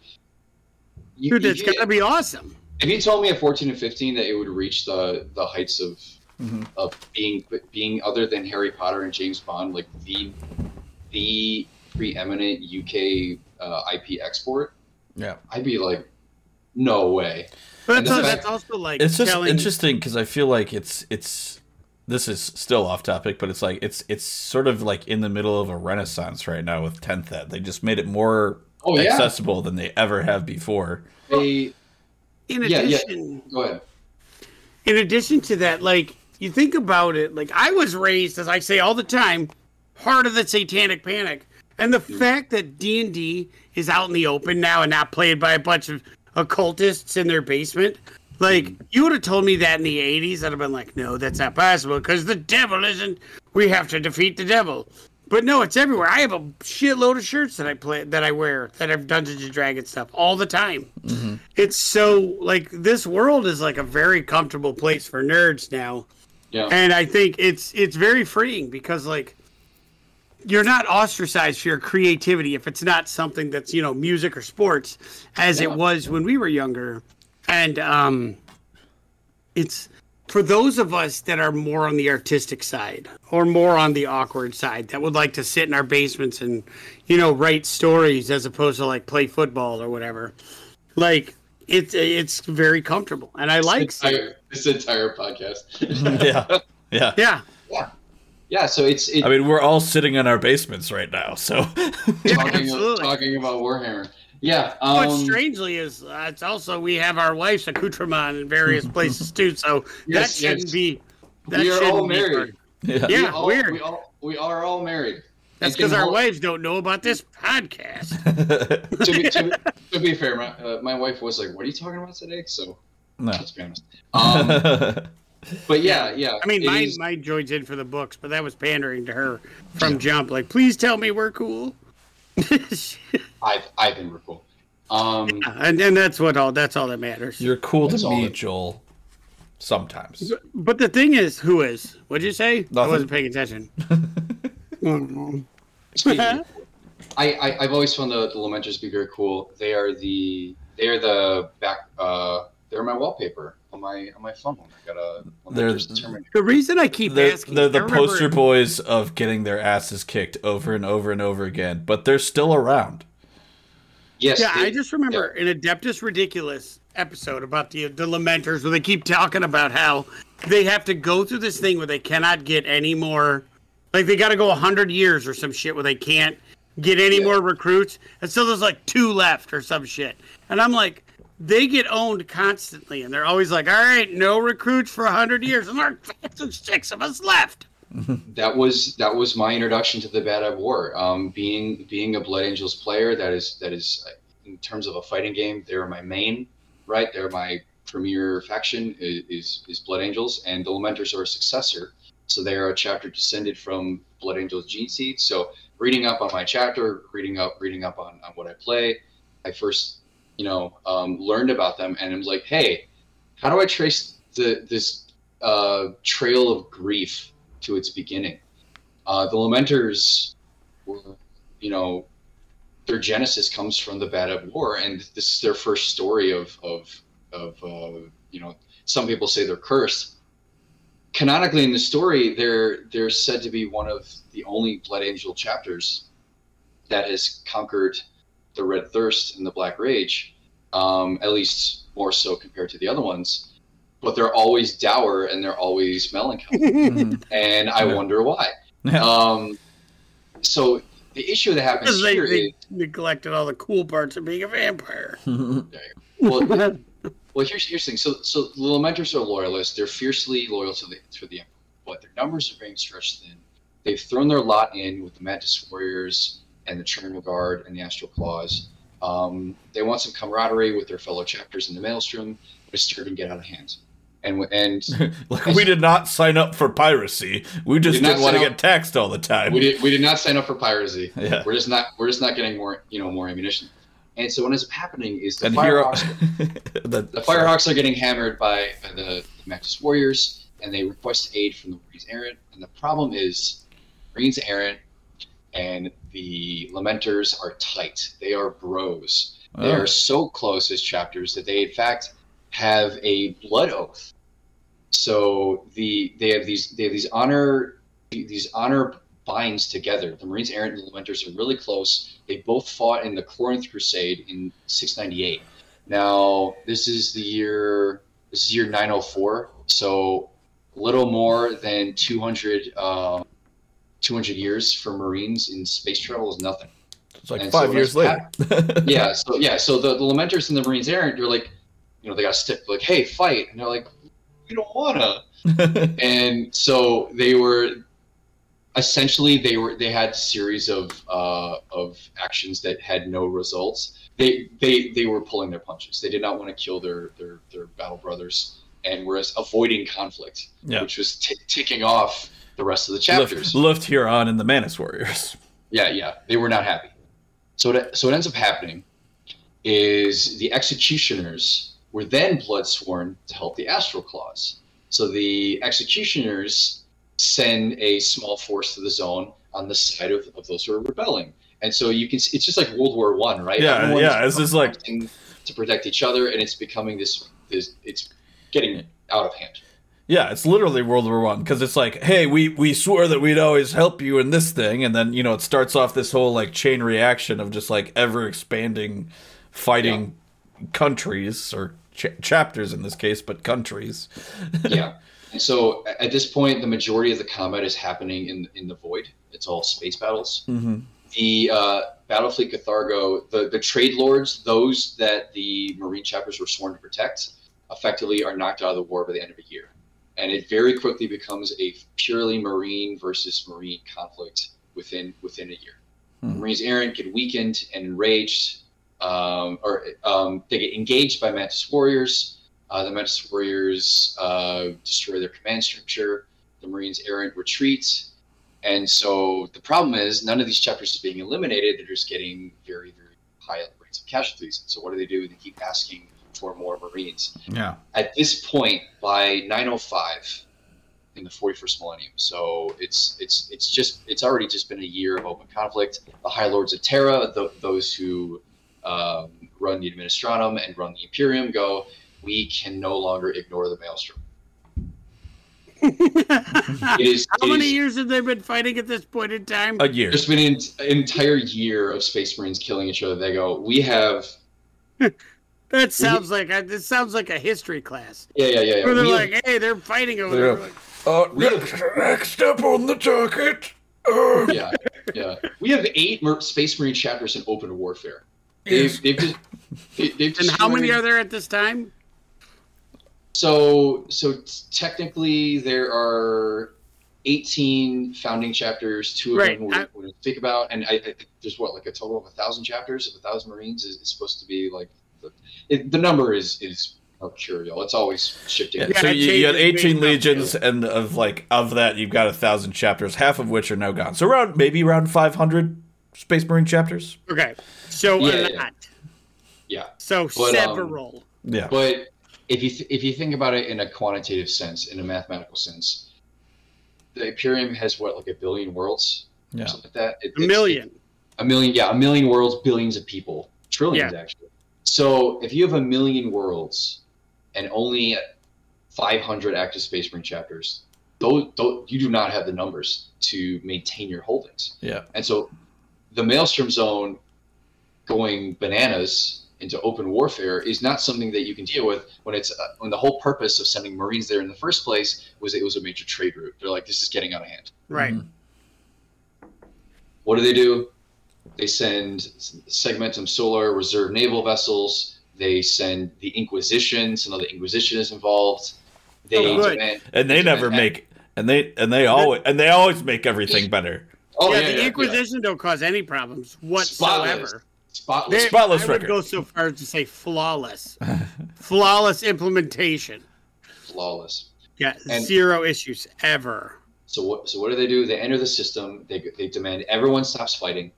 You, Dude, if it's you- gotta be awesome. if you told me at 14 and 15 that it would reach the the heights of Mhm. of being being other than Harry Potter and James Bond, like the the preeminent UK uh, IP export, Yeah. I'd be like, no way. But And that's, that's fact- also like It's just telling, interesting because I feel like it's it's this is still off topic, but it's like it's it's sort of like in the middle of a renaissance right now with tenth ed. They just made it more Oh yeah, accessible than they ever have before. they in yeah, yeah. addition, go ahead. in addition to that, like you think about it, like I was raised, as I say all the time, part of the Satanic Panic, and the mm. fact that D and D is out in the open now and not played by a bunch of occultists in their basement. Like mm. you would have told me that in the '80s, I'd have been like, "No, that's not possible because the devil isn't. We have to defeat the devil." But no, it's everywhere. I have a shitload of shirts that I play that I wear that have Dungeons and Dragons stuff all the time. It's so like this world is like a very comfortable place for nerds now, Yeah, and I think it's it's very freeing because like you're not ostracized for your creativity if it's not something that's you know music or sports as Yeah. it was when we were younger, and um, it's for those of us that are more on the artistic side or more on the awkward side that would like to sit in our basements and you know write stories as opposed to like play football or whatever like it's it's very comfortable and i like this entire, this entire podcast. yeah. Yeah. yeah yeah, so it's it, I mean, we're all sitting in our basements right now, so talking absolutely. talking about Warhammer. Yeah, What um, strangely is uh, it's also we have our wife's accoutrement in various places too, so Yes, that shouldn't yes. be. That we are shouldn't all be married. part- yeah. We all, weird. We all we are all married. That's because our hold- wives don't know about this podcast. to, be, to, to be fair, my, uh, my wife was like, "What are you talking about today?" So no. let's be honest. Um, but yeah, yeah. I mean, it mine is- mine joins in for the books, but that was pandering to her from jump. Like, please tell me we're cool. I I think we're cool. Um, and and that's what all that's all that matters. You're cool That's to me, it- Joel. Sometimes. But the thing is, who is? What'd you say? I wasn't paying attention. Speaking of- I, I I've always found the, the Lamenters to be very cool. They are the they are the back. Uh, they're my wallpaper on my on my phone. I got a They're- the reason I keep They're, asking, they're the I remember- poster boys of getting their asses kicked over and over and over again, but they're still around. Yes. Yeah, they- I just remember an Adeptus Ridiculous episode about the the Lamenters where they keep talking about how they have to go through this thing where they cannot get any more, like they got to go hundred years or some shit where they can't get any Yeah. more recruits, and so there's like two left or some shit, and I'm like. They get owned constantly, and they're always like, "All right, no recruits for hundred years," and there's six of us left. that was that was my introduction to the Badab War. Um, being being a Blood Angels player, that is that is in terms of a fighting game, they're my main, right? They're my premier faction is is, is Blood Angels, and the Lamenters are a successor. So they are a chapter descended from Blood Angels gene seed. So reading up on my chapter, reading up reading up on, on what I play, I first you know um, learned about them, and I'm like, hey, how do I trace the this uh, trail of grief to its beginning. Uh, the Lamenters were, you know, their genesis comes from the Badab War, and this is their first story of of of uh, you know. Some people say they're cursed. Canonically, in the story, they're they're said to be one of the only Blood Angel chapters that has conquered the Red Thirst and the Black Rage, um, at least more so compared to the other ones. But they're always dour and they're always melancholy Mhm. and I Yeah. wonder why. Um, so the issue that happens Because they, here they is neglected all the cool parts of being a vampire. well, well here's here's the thing. So so the Lamenters are loyalists. They're fiercely loyal to the to the Emperor, but their numbers are being stretched thin. They've thrown their lot in with the Mantis Warriors and the Charnel Guard and the Astral Claws, Um, they want some camaraderie with their fellow chapters in the Maelstrom, but it's starting to get out of hand. And and like we did not sign up for piracy. We just did not didn't want to get taxed all the time. we did we did not sign up for piracy. Yeah. We're just not we're just not getting more you know more ammunition. And so what ends up happening is the and Firehawks the, The Firehawks are getting hammered by, by the, the Mantis Warriors, and they request aid from the Marines Errant. And the problem is, Marines Errant and the Lamenters are tight. They are bros. They Oh. are so close as chapters that they, in fact, have a blood oath. So the they have these they have these honor these honor binds together. The Marines Errant and the Lamenters are really close. They both fought in the Corinth Crusade in 698. Now, this is the year. This is year 904. So, a little more than 200, um, 200 years for Marines in space travel is nothing. it's like and five so years later. Yeah. So yeah. So the, the Lamenters and the Marines Errant, you're like, you know, they got to stick like, hey, fight, and they're like, we don't wanna. and so they were essentially they were they had series of uh, of actions that had no results they they they were pulling their punches they did not want to kill their their their battle brothers and were avoiding conflict Yeah. which was t- ticking off the rest of the chapters left here on and the Mantis Warriors. yeah, yeah, they were not happy. So what, so what ends up happening is the executioners were then blood sworn to help the Astral Claws. So the executioners send a small force to the zone on the side of, of those who are rebelling. And so you can see, it's just like World War One, right? Yeah, Everyone's yeah, it's just like- to protect each other, and it's becoming this. this it's getting out of hand. Yeah, it's literally World War One because it's like, hey, we we swore that we'd always help you in this thing, and then you know it starts off this whole like chain reaction of just like ever expanding, fighting countries or ch- chapters in this case, but countries. yeah. And so at this point, the majority of the combat is happening in in the void. It's all space battles. Mm-hmm. The uh, Battlefleet Cathargo, the the trade lords, those that the Marine chapters were sworn to protect, effectively are knocked out of the war by the end of a year, and it very quickly becomes a purely Marine versus Marine conflict within within a year. Hmm. Marines errant get weakened and enraged, um, or um, they get engaged by Mantis warriors. Uh, the Mantis warriors uh, destroy their command structure. The Marines errant retreat. And so the problem is none of these chapters is being eliminated. They're just getting very, very high rates of casualties. So what do they do? They keep asking for more Marines. Yeah. At this point, by 905 in the 41st millennium, so it's it's it's just it's already just been a year of open conflict. The High Lords of Terra, th those who um, run the Administratum and run the Imperium, go. We can no longer ignore the Maelstrom. It is. How it many is- years have they been fighting at this point in time? A year. There's been an, an entire year of Space Marines killing each other. They go, we have, that sounds like a, this sounds like a history class. yeah, yeah, yeah. yeah. Where they're We have- like, hey, they're fighting over Yeah. there. Like, Uh, We- next step on the docket. Uh, yeah, yeah. We have eight Mer- Space Marine chapters in open warfare. They've, they've just, they, they've and how many are there at this time? So, so t- technically, there are 18 founding chapters. Two of Right, them I- we're going to speak about, and I, I think there's what like a total of a thousand chapters. If a thousand Marines is, is supposed to be like the, it, the number is is mercurial. It's always shifting. Yeah, Yeah, so you, you had changes based 18 on- legions, and of like of that, you've got a thousand chapters, half of which are now gone. So around maybe around 500 Space Marine chapters. Okay, so Yeah, a yeah. lot. Yeah. So But, um, several. Yeah. But if you th- if you think about it in a quantitative sense, in a mathematical sense, the Imperium has what like a billion worlds, Yeah. something like that. It- a it's- million. a million, yeah, a million worlds, billions of people, trillions actually. So if you have a million worlds and only 500 active Space Marine chapters, those, those you do not have the numbers to maintain your holdings. Yeah. And so the Maelstrom Zone going bananas into open warfare is not something that you can deal with when it's uh, when the whole purpose of sending Marines there in the first place was it was a major trade route. They're like, this is getting out of hand. Right. Mhm. What do they do? They send Segmentum Solar reserve naval vessels. They send the Inquisition. So now the Inquisition is involved. They Oh, good. demand- And they never make and they and they always and they always make everything better. Oh yeah, yeah, the yeah, yeah. Inquisition don't cause any problems whatsoever. Spotless. spotless. They- Spotless I would go so far as to say flawless, flawless implementation. flawless. Yeah, And- zero issues ever. So what? So what do they do? They enter the system. They they demand everyone stops fighting.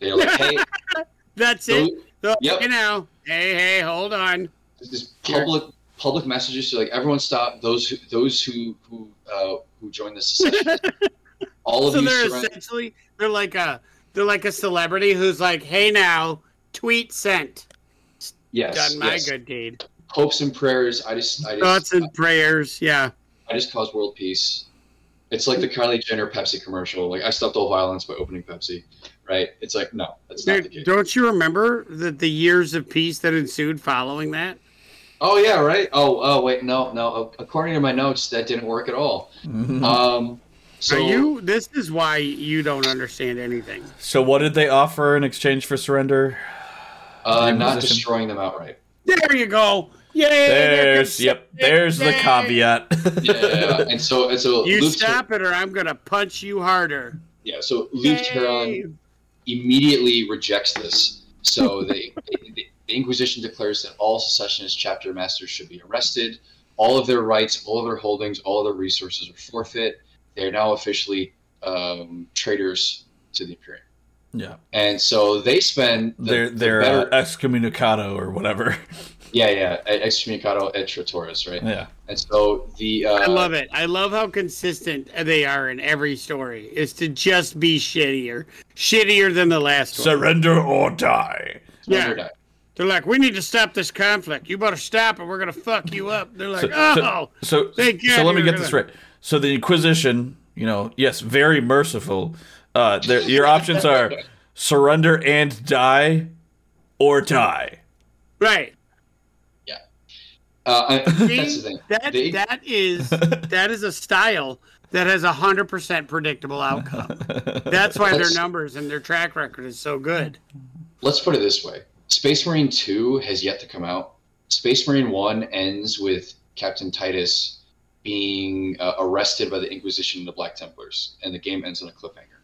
They're like, hey, That's those, it. So, Yep. You know, hey, hey, hold on. this public public messages to like everyone stop. Those who those who who uh, who join the secession. All of So you they're surrender. essentially they're like a they're like a celebrity who's like, hey now, tweet sent. Yes, Done my yes. good deed. Hopes and prayers. I just I just Thoughts and prayers. Yeah. I just cause world peace. It's like the Kylie Jenner Pepsi commercial. Like I stopped all violence by opening Pepsi. Right? It's like no, that's not the case. don't you remember the, the years of peace that ensued following that? Oh yeah, right. Oh oh wait, no no. According to my notes, that didn't work at all. Mhm. Um, so Are you? This is why you don't understand anything. so what did they offer in exchange for surrender? uh, not Inquisition. destroying them outright. There you go. Yay! There's yep. something. There's the caveat. Yeah, yeah, yeah. and so and so You Luke stop it, or I'm gonna punch you harder. yeah, so Luke Yay. Tehran immediately rejects this. So the, the the Inquisition declares that all secessionist chapter masters should be arrested. All of their rights, all of their holdings, all of their resources are forfeit. They are now officially um, traitors to the Imperium. yeah, And so they spend the, they're the they're better, uh, excommunicado or whatever. yeah yeah excommunicado et traitores right yeah, and so the uh, I love it. I love how consistent they are in every story. Is to just be shittier, shittier than the last one. surrender or die. Surrender Yeah. or Die. They're like, we need to stop this conflict. You better stop it. We're gonna fuck you up. They're like, So, oh, so, so, Thank so let me get you're this right. So the Inquisition, you know, yes, very merciful. Uh, your options are surrender and die, or die. right. Uh, I- See, that's the thing. That They- that is that is a style that has a hundred percent predictable outcome. That's why their numbers and their track record is so good. Let's put it this way: Space Marine Two has yet to come out. Space Marine One ends with Captain Titus being uh, arrested by the Inquisition and the Black Templars, and the game ends on a cliffhanger.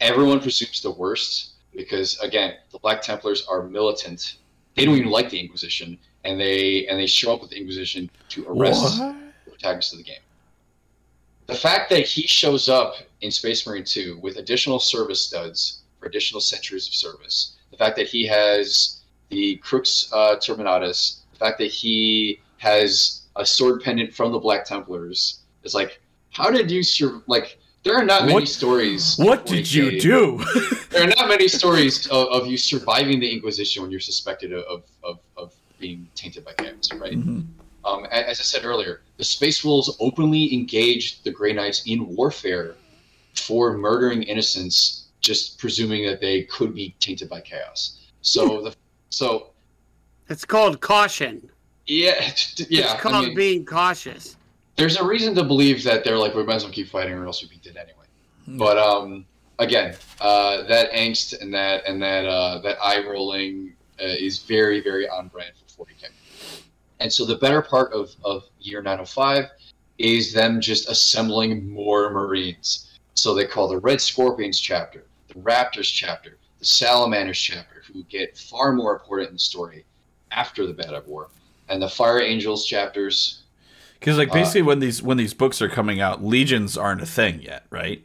Everyone presumes the worst because, again, the Black Templars are militant. They don't even like the Inquisition, and they and they show up with the Inquisition to arrest What? the protagonist of the game. The fact that he shows up in Space Marine 2 with additional service studs for additional centuries of service, the fact that he has the Crux uh, Terminatus, the fact that he has a sword pendant from the Black Templars, is like, how did you sur- like? There are not many What- stories. What did you 40K do? there are not many stories of, of you surviving the Inquisition when you're suspected of, of, of being tainted by chaos, right? Mhm. Um, a- as I said earlier, the Space Wolves openly engaged the Grey Knights in warfare for murdering innocents, just presuming that they could be tainted by chaos. So the so It's called caution. yeah yeah. it's called I mean, being cautious. there's a reason to believe that they're like we might as well keep fighting or else we'd be dead anyway. But um, again, uh, that angst and that and that uh, that eye rolling uh, is very very on brand for 40k. And so the better part of of year 905 is them just assembling more Marines. So they call the Red Scorpions chapter, the Raptors chapter, the Salamanders chapter, who get far more important in the story after the Badab War, and the Fire Angels chapters Because like Uh, basically when these when these books are coming out, legions aren't a thing yet, right?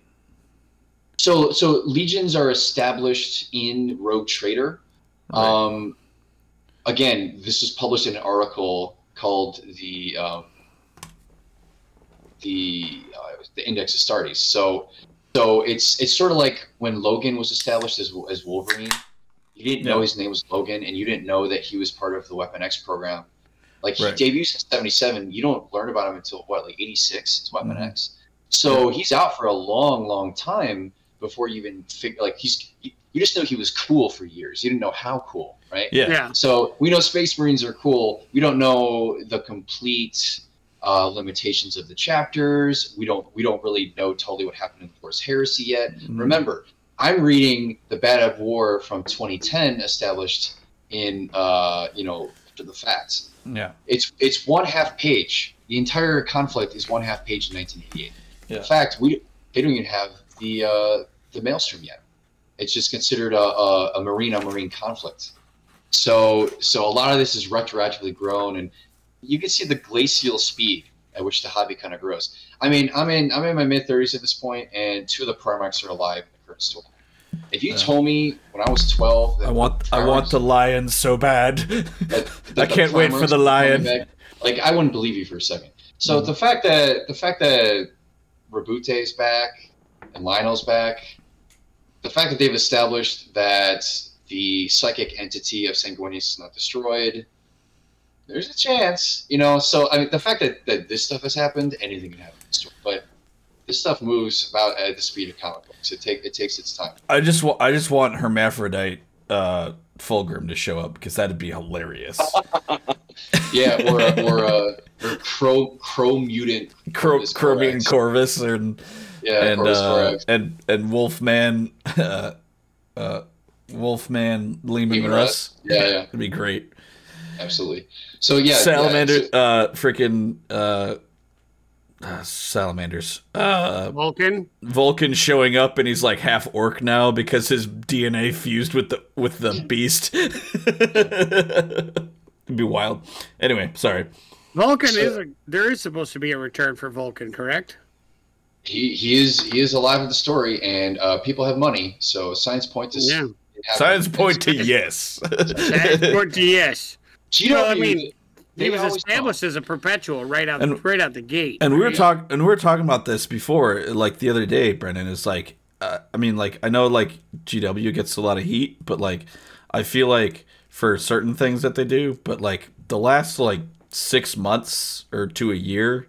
So so legions are established in Rogue Trader. Right. Um, again, this was published in an article called the um, the uh, the Index Astartes. So so it's it's sort of like when Logan was established as as Wolverine. You didn't know his name was Logan, and you didn't know that he was part of the Weapon X program. Like he debuts in '77, you don't learn about him until what, like '86? It's Weapon Mhm. X. So he's out for a long, long time before you even figure. Like he's, you you just know he was cool for years. You didn't know how cool, right? yeah. Yeah. So we know Space Marines are cool. We don't know the complete uh, limitations of the chapters. We don't. We don't really know totally what happened in the Horus Heresy yet. Mhm. Remember, I'm reading the Badab War from 2010, established in uh, you know after the facts. Yeah. It's it's one half page. The entire conflict is one half page in 1988. Yeah. In fact, we they don't even have the uh, the maelstrom yet. It's just considered a, a, a marine on marine conflict. So so a lot of this is retroactively grown, and you can see the glacial speed at which the hobby kind of grows. I mean, I'm in I'm in my mid 30s at this point, and two of the Primarchs are alive at current story. If you told me when I was 12, that I want I want the lion so bad. that- I that the can't wait for the lion. back, like I wouldn't believe you for a second. So Mhm. the fact that the fact that Roboute is back and Lionel's back, the fact that they've established that the psychic entity of Sanguinius is not destroyed, there's a chance, you know. So I mean, the fact that, that this stuff has happened, anything can happen. in this story. But this stuff moves about at the speed of comic books. It take it takes its time. I just want I just want hermaphrodite uh Fulgrim to show up because that'd be hilarious. Yeah, or a, or a or crow crow mutant. Cro- Corvus Chromium Corax. Corvus and Yeah, and Corvus uh, and and Wolfman uh, uh Wolfman Leman Leman Russ. Russ. Yeah, yeah. That'd be great. absolutely. So yeah, Salamander Yeah, so- uh freaking uh, uh salamanders. Uh Vulcan. Vulcan showing up and he's like half orc now because his DNA fused with the with the beast. It'd be wild. Anyway, sorry. Vulcan So- is a, there is supposed to be a return for Vulcan, correct? He he is he is alive with the story, and uh, people have money, so science point to Yeah. Science point to yes. That's point to yes. GW, Well, I mean, He was always established as a perpetual right out And- right out the gate. and we were Yeah. talking and we were talking about this before like the other day brendan is like uh, i mean like i know like gw gets a lot of heat but like i feel like for certain things that they do but like the last like six months or to a year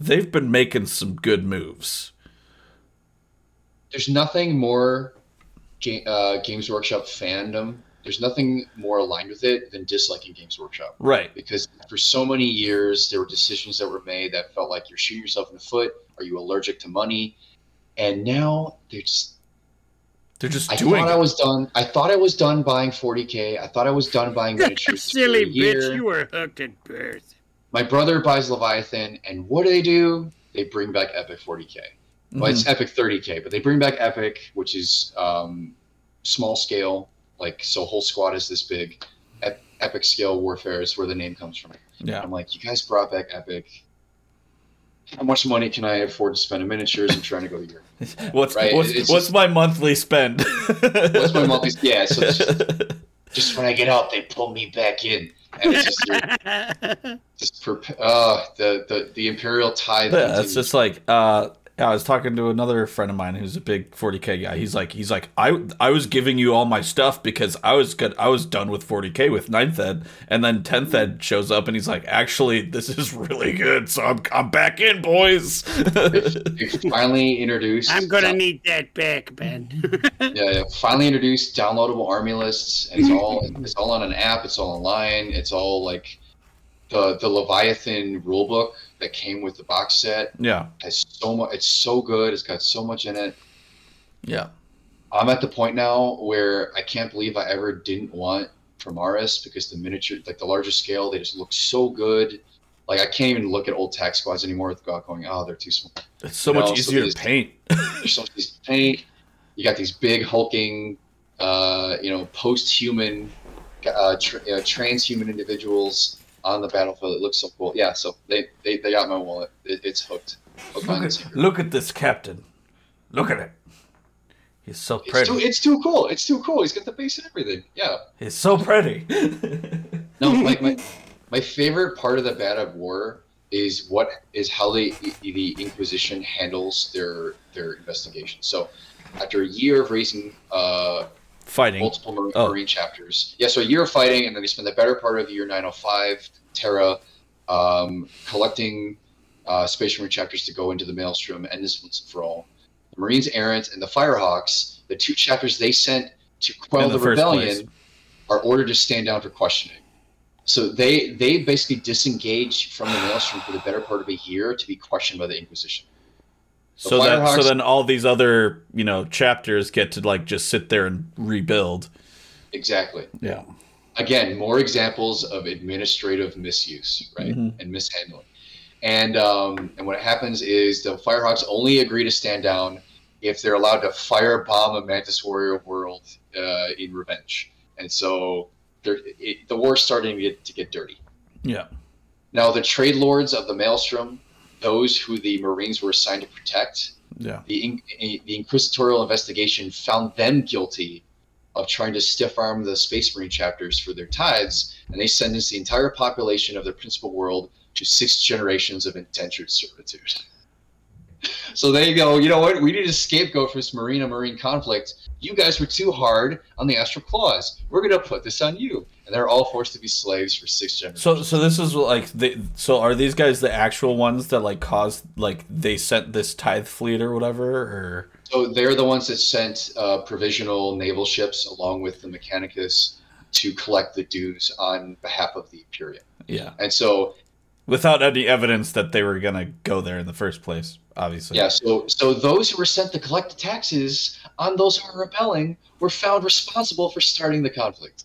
they've been making some good moves there's nothing more ga- uh, Games Workshop fandom. There's nothing more aligned with it than disliking Games Workshop. right because for so many years there were decisions that were made that felt like you're shooting yourself in the foot. Are you allergic to money? And now they're just. they're just I doing thought I was done. I thought I was done buying 40k. I thought I was done buying miniatures. for Silly a year. bitch, you were hooked at birth. My brother buys Leviathan, and what do they do? They bring back Epic 40k. Well, it's Mhm. Epic 30k, but they bring back Epic, which is um, small scale. Like so, whole squad is this big. Ep- Epic scale warfare is where the name comes from. yeah I'm like, you guys brought back Epic. How much money can I afford to spend on miniatures? I'm trying to go to Europe. what's Right, what's, what's just- my monthly spend What's my monthly? Yeah, so just, just when I get out, they pull me back in, and it's just, you're just uh, the the the imperial tithe. Yeah, it's just like uh yeah, I was talking to another friend of mine who's a big 40k guy. He's like, he's like, I I was giving you all my stuff because I was good. I was done with 40k with 9th ed, and then 10th ed shows up and he's like, actually, this is really good. So I'm I'm back in, boys. Finally introduced. I'm gonna need that back, Ben. yeah, yeah, finally introduced downloadable army lists, it's all it's all on an app. It's all online. It's all like the the Leviathan rulebook that came with the box set yeah, has so much. It's so good. It's got so much in it. yeah, I'm at the point now where I can't believe I ever didn't want Primaris because the miniature, like the larger scale, they just look so good. Like I can't even look at old tax squads anymore without going, oh, they're too small. it's so No, much so easier there's- to paint. There's so much easy to paint. You got these big hulking, uh, you know, post-human, uh, tra- uh, transhuman individuals on the battlefield. It looks so cool. Yeah, so they they, they got my wallet. It, it's hooked. Hooked Look at, look at this captain. Look at it. He's so It's pretty. too, it's too cool. It's too cool. He's got the base and everything. Yeah. He's so pretty. No, my, my, my favorite part of the Badab War is what is how they the Inquisition handles their their investigation. So, after a year of raising uh, Fighting. multiple Marine, Oh. Marine chapters, yeah, so a year of fighting, and then they spend the better part of the year 905 Terra um, collecting uh, Space Marine chapters to go into the Maelstrom and this once and for all. The Marines Errant and the Firehawks, the two chapters they sent to quell the the, rebellion, place. are ordered to stand down for questioning. So they they basically disengage from the Maelstrom for the better part of a year to be questioned by the Inquisition. So that so then all these other you know chapters get to like just sit there and rebuild. Exactly. Yeah. Again, more examples of administrative misuse, right, Mhm. and mishandling. And um, and what happens is the Firehawks only agree to stand down if they're allowed to firebomb a Mantis Warrior world uh, in revenge. And so it, the war's starting to get, to get dirty. Yeah. Now, the trade lords of the Maelstrom, those who the Marines were assigned to protect, yeah. the, eh, the inquisitorial investigation found them guilty of trying to stiff arm the Space Marine chapters for their tithes, and they sentenced the entire population of their principal world to six generations of indentured servitude. so there you go. You know what? We need a scapegoat for this marine marine conflict. You guys were too hard on the astral claws. We're gonna put this on you, and they're all forced to be slaves for six generations. So, so this is like they. So, are these guys the actual ones that like caused like they sent this tithe fleet or whatever, or? So they're the ones that sent uh, provisional naval ships along with the Mechanicus to collect the dues on behalf of the Imperium. Yeah. And so without any evidence that they were going to go there in the first place obviously yeah so so those who were sent to collect the taxes on those who were rebelling were found responsible for starting the conflict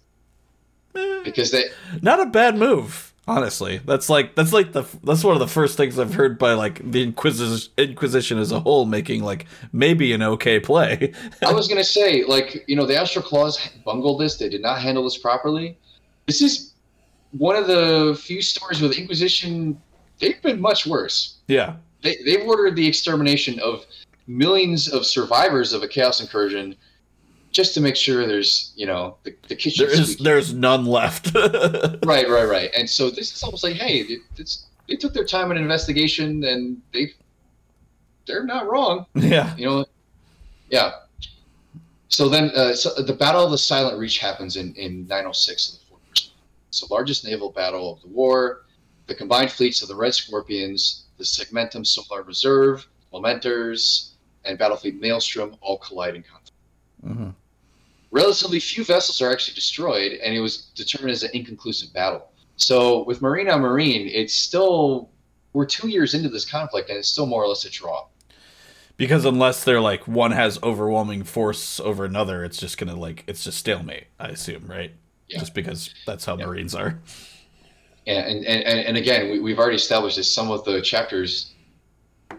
because they not a bad move honestly that's like that's like the that's one of the first things i've heard by like the inquisition inquisition as a whole making like maybe an okay play i was gonna say like you know the astral claws bungled this they did not handle this properly this is one of the few stories with Inquisition, they've been much worse. Yeah. They, they've ordered the extermination of millions of survivors of a chaos incursion just to make sure there's, you know, the, the kitchen. There is, there's none left. right, right, right. And so this is almost like, hey, it's, they took their time in investigation and they, they're not wrong. Yeah. You know, yeah. So then, uh, so the Battle of the Silent Reach happens in, in 906 of the largest naval battle of the war. The combined fleets of the Red Scorpions, the Segmentum Solar Reserve, Lamenters, and Battlefleet Maelstrom all collide in conflict. Mm-hmm. Relatively few vessels are actually destroyed, and it was determined as an inconclusive battle. So with Marine on Marine, it's still we're two years into this conflict, and it's still more or less a draw. Because unless they're like one has overwhelming force over another, it's just gonna like it's just stalemate. I assume, right? yeah. just because that's how yeah. Marines are. Yeah, and, and, and again, we, we've already established that some of the chapters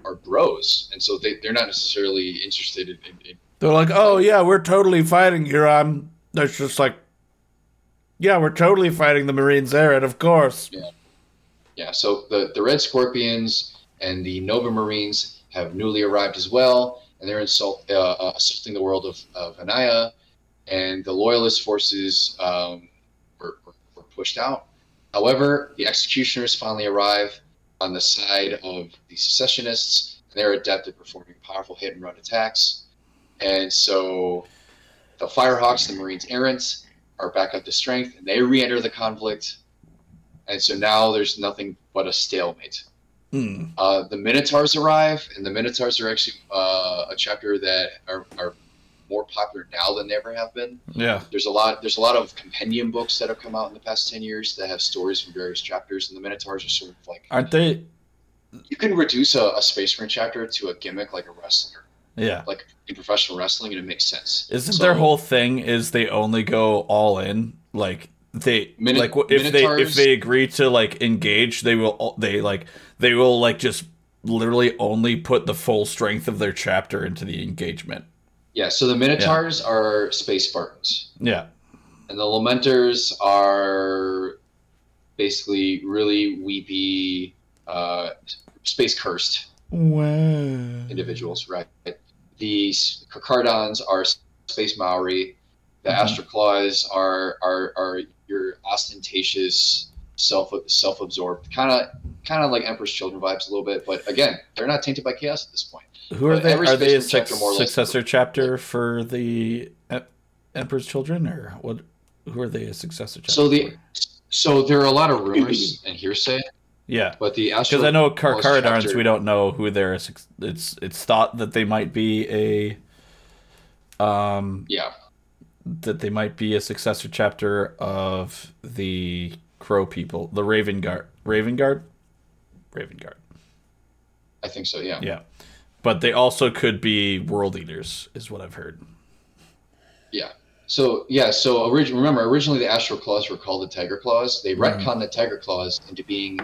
are bros, and so they, they're not necessarily interested in, in They're like, oh, yeah, we're totally fighting Huron. That's just like, yeah, we're totally fighting the Marines there, and of course. Yeah. Yeah, so the, the Red Scorpions and the Nova Marines have newly arrived as well, and they're insult, uh, uh, assaulting the world of, of Anaya and the loyalist forces um, were, were, were, pushed out. However, the executioners finally arrive on the side of the secessionists, and they're adept at performing powerful hit and run attacks. And so the Firehawks, the Marines errants, are back up to strength, and they re enter the conflict. And so now there's nothing but a stalemate. Mm. Uh, the Minotaurs arrive, and the Minotaurs are actually uh, a chapter that are, are more popular now than they ever have been. Yeah. There's a lot there's a lot of compendium books that have come out in the past 10 years that have stories from various chapters and the Minotaurs are sort of like Aren't they You can reduce a, a Space Marine chapter to a gimmick like a wrestler. Yeah. Like in professional wrestling and it makes sense. Isn't so, their whole thing is they only go all in like they Min- like if Minotaurs, they if they agree to like engage they will they like they will like just literally only put the full strength of their chapter into the engagement yeah, so the Minotaurs yeah. are space Spartans. Yeah. And the Lamenters are basically really weepy, uh, space cursed wow. individuals, right? The Carcharodons are space Maori. The mm-hmm. Astral Claws are, are are your ostentatious, self self absorbed, kind of kind of like Emperor's Children vibes a little bit. But again, they're not tainted by chaos at this point. Who are they? Are they a chapter successor chapter for the Emperor's Children, or what? Who are they a successor chapter? So the so there are a lot of rumors and hearsay. Yeah, but the because I know chapter... we don't know who they're. It's it's thought that they might be a. Um. Yeah. That they might be a successor chapter of the Crow people, the Raven Guard. Raven Guard. Raven Guard. I think so. Yeah. Yeah but they also could be world eaters, is what I've heard. Yeah. So yeah. So originally, remember, originally the Astral Claws were called the Tiger Claws. They mm-hmm. retconned the Tiger Claws into being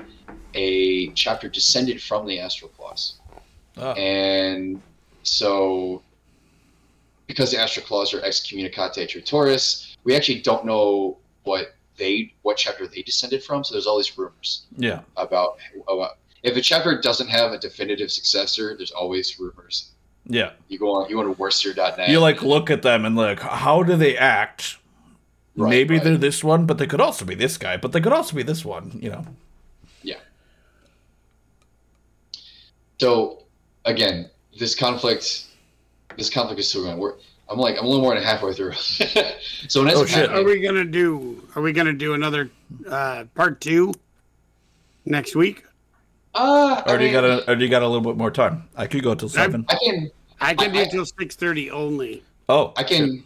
a chapter descended from the Astral Claws. Oh. And so because the Astral Claws are excommunicate Traitoris, we actually don't know what they what chapter they descended from. So there's all these rumors Yeah. about, about if a chapter doesn't have a definitive successor, there's always rumors. Yeah. You go on, you go to worcester.net. You like look at them and like, how do they act? Right, Maybe right. they're this one, but they could also be this guy, but they could also be this one, you know. Yeah. So again, this conflict, this conflict is still going. We're, I'm like I'm a little more than halfway through. so when Oh, shit. Are we gonna do? Are we gonna do another uh, part two next week? Uh, I Or do you mean, got a or do you got a little bit more time? I could go till seven. I can, I can I- do I- till six thirty only. Oh, I can,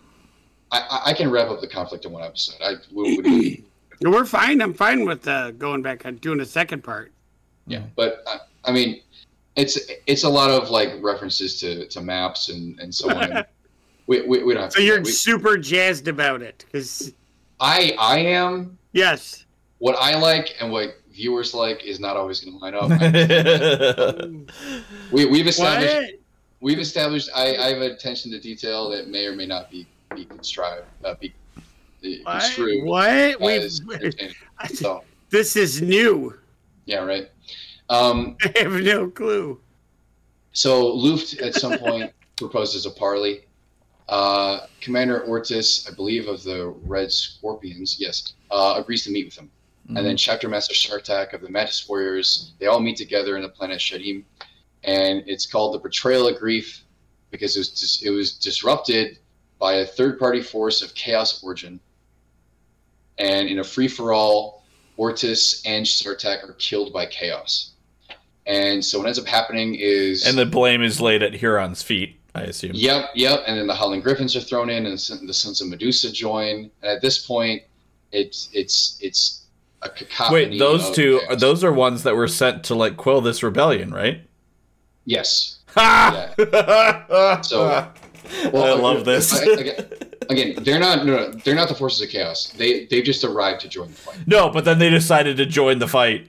I, I- I can wrap up the conflict in one episode. I, we, we, We're fine. I'm fine with uh, going back and doing a second part. yeah, but I, I mean, it's it's a lot of like references to, to maps and and so on. we, we, we don't have So to. you're we, super jazzed about it, because I I am yes, what I like and what viewers like is not always going to line up. we we've established what? we've established I, I have attention to detail that may or may not be be contrived uh, be uh, What? construed What? We've. So this is new. yeah, right. Um, I have no clue. so Lufgt at some point proposes a parley. Uh, Commander Ortis, I believe of the Red Scorpions, yes, uh, agrees to meet with him. Mm-hmm. And then Chapter Master Sartak of the Mantis Warriors, they all meet together in the planet Shadim, and it's called the Betrayal of Grief because it was dis- it was disrupted by a third party force of chaos origin. And in a free for all, Ortis and Sartak are killed by chaos. And so what ends up happening is and the blame is laid at Huron's feet, I assume. Yep, yep. And then the Howling Griffins are thrown in, and the Sons of Medusa join. And at this point, it's it's it's a cacophony. Wait, those two chaos. those are ones that were sent to like quell this rebellion, right? Yes. Ha! So- I love this. Again, again, they're not no, no, they're not the forces of chaos. They they've just arrived to join the fight. no, but then they decided to join the fight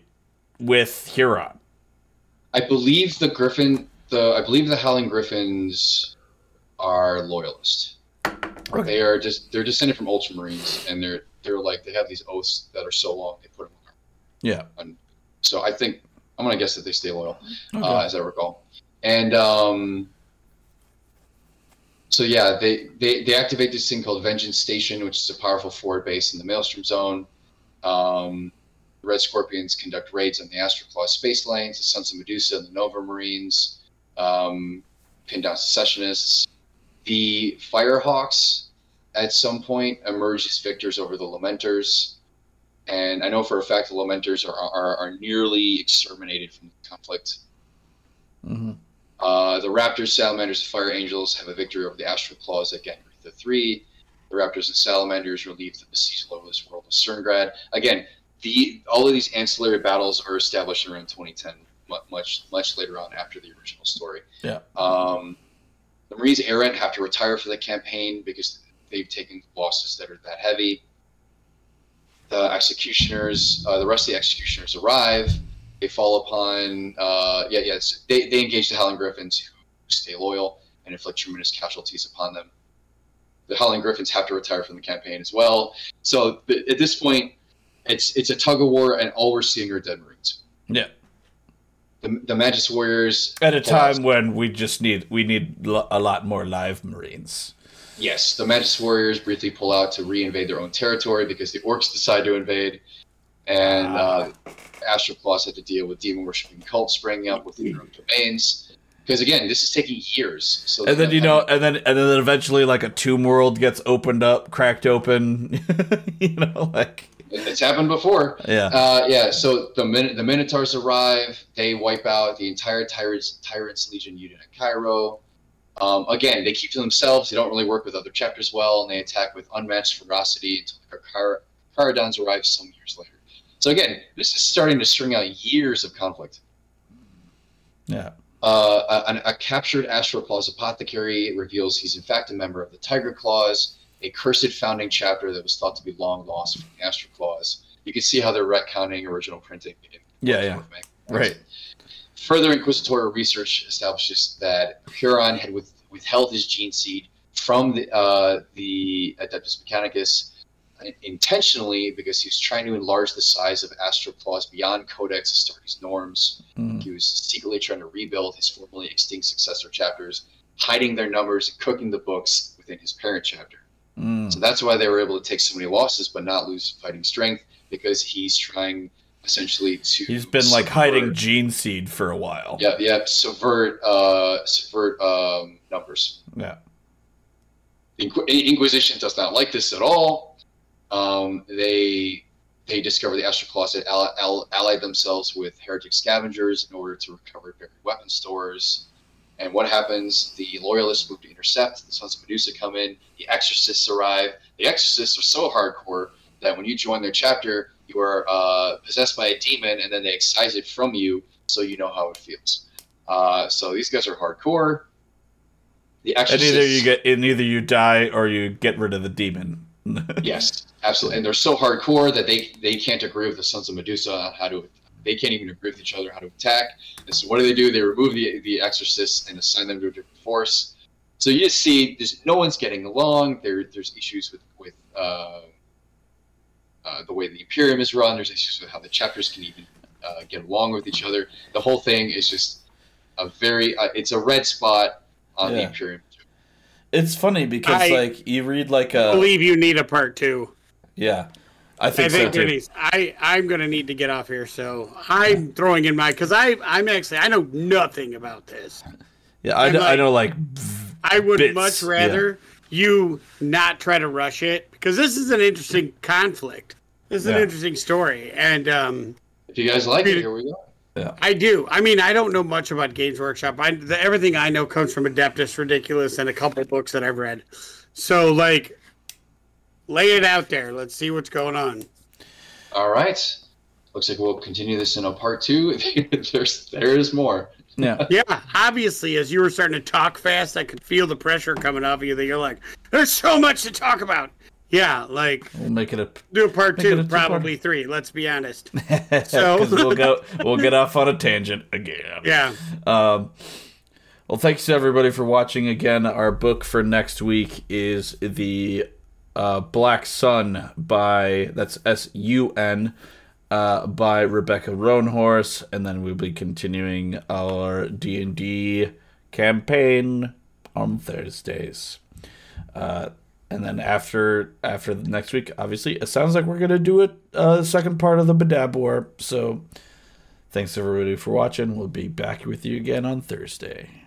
with Huron. I believe the Griffin, the I believe the Howling Griffins are loyalist. Okay. They are just they're descended from Ultramarines, and they're they're like they have these oaths that are so long they put them on. Yeah. So I think I'm gonna guess that they stay loyal. Okay. uh, as I recall. And um, so yeah, they, they they activate this thing called Vengeance Station, which is a powerful forward base in the Maelstrom Zone. Um, Red Scorpions conduct raids on the Astral Claw space lanes, the Sons of Medusa and the Nova Marines um, pin down secessionists. The Firehawks at some point emerge as victors over the Lamenters. And I know for a fact the Lamenters are, are, are nearly exterminated from the conflict. hmm Uh, the Raptors, Salamanders, and Fire Angels have a victory over the Astral Claws at Gangrene 3. The Raptors and Salamanders relieve the besieged loveless world of Cerngrad. Again, the all of these ancillary battles are established around 2010, much much later on after the original story. Yeah. Um, the Marines Errant have to retire for the campaign because they've taken losses that are that heavy. The Executioners, uh, the rest of the Executioners arrive they fall upon uh, yeah yes they, they engage the Howling Griffins who stay loyal and inflict tremendous casualties upon them. The Howling Griffins have to retire from the campaign as well. So at this point, it's it's a tug of war, and all we're seeing are dead Marines. Yeah. The, the Mantis Warriors At a time when we just need we need lo- a lot more live Marines. Yes, the Mantis Warriors briefly pull out to re-invade their own territory because the Orcs decide to invade, and uh, Astral Claws had to deal with demon worshipping cults springing up within their own domains. Because again, this is taking years. So And then you know, and then and then eventually, like a tomb world gets opened up, cracked open. you know, like it's happened before. yeah, Uh, yeah, so the Min- the Minotaurs arrive. They wipe out the entire Tyrants Tyrants Legion unit at Cairo. Um, again, they keep to themselves. They don't really work with other chapters well, and they attack with unmatched ferocity until the Car- Carcharodons arrive some years later. So again, this is starting to string out years of conflict. yeah. Uh, a, a captured Astral Claws apothecary reveals he's in fact a member of the Tiger Claws, a cursed founding chapter that was thought to be long lost from the Astral Claws. You can see how they're retconning original printing. in Yeah, yeah. Right. Further inquisitorial research establishes that Huron had with, withheld his gene seed from the uh, the Adeptus Mechanicus intentionally because he was trying to enlarge the size of Astral Claws beyond Codex Astartes norms. Mm. He was secretly trying to rebuild his formerly extinct successor chapters, hiding their numbers and cooking the books within his parent chapter. Mm. So that's why they were able to take so many losses but not lose fighting strength because he's trying essentially to. He's been like hiding gene seed for a while. Yeah, yeah, subvert, uh, subvert um, numbers. Yeah. The Inqu- Inquisition does not like this at all. Um, they they discover the ally, ally, allied themselves with heretic scavengers in order to recover buried weapon stores. And what happens? The loyalists move to intercept. The Sons of Medusa come in. The exorcists arrive. The exorcists are so hardcore that when you join their chapter, you are uh, possessed by a demon, and then they excise it from you, so you know how it feels. Uh, so these guys are hardcore. The Exorcists. And either you get, and either you die or you get rid of the demon. Yes, absolutely. And they're so hardcore that they they can't agree with the Sons of Medusa on how to. They can't even agree with each other how to attack. And so what do they do? They remove the the exorcists and assign them to a different force. So you just see there's no one's getting along. There there's issues with with uh, uh, the way the Imperium is run. There's issues with how the chapters can even uh, get along with each other. The whole thing is just a very uh, it's a red spot on the Imperium. It's funny because I- like you read like I a believe you need a part two. yeah, I think, I think, think so there too. needs. I I'm gonna need to get off here, so I'm throwing in my because I I'm actually I know nothing about this. Yeah, I I'm know, I like- know like I would Bits, much rather you not try to rush it because this is an interesting conflict. This is Yeah. an interesting story, and um, If you guys like it, here we go. Yeah. I do. I mean, I don't know much about Games Workshop. I the, everything I know comes from Adeptus Ridiculous and a couple books that I've read. So like, lay it out there. Let's see what's going on. All right. Looks like we'll continue this in a part two. if, There's there is more. yeah. Yeah, obviously, as you were starting to talk fast, I could feel the pressure coming off of you. That you're like, "There's so much to talk about." Yeah, like We'll make it a do a part Make it a two, two-part. probably three. Let's be honest. so we'll go we'll get off on a tangent again. Yeah, Um, well, thanks to everybody for watching again. Our book for next week is the uh, Black Sun by that's S U N uh, by Rebecca Roanhorse, and then we'll be continuing our D and D campaign on Thursdays. Uh, and then after after the next week, obviously, it sounds like we're gonna do it uh, second part of the Badab War. So. Thanks everybody for watching. We'll be back with you again on Thursday.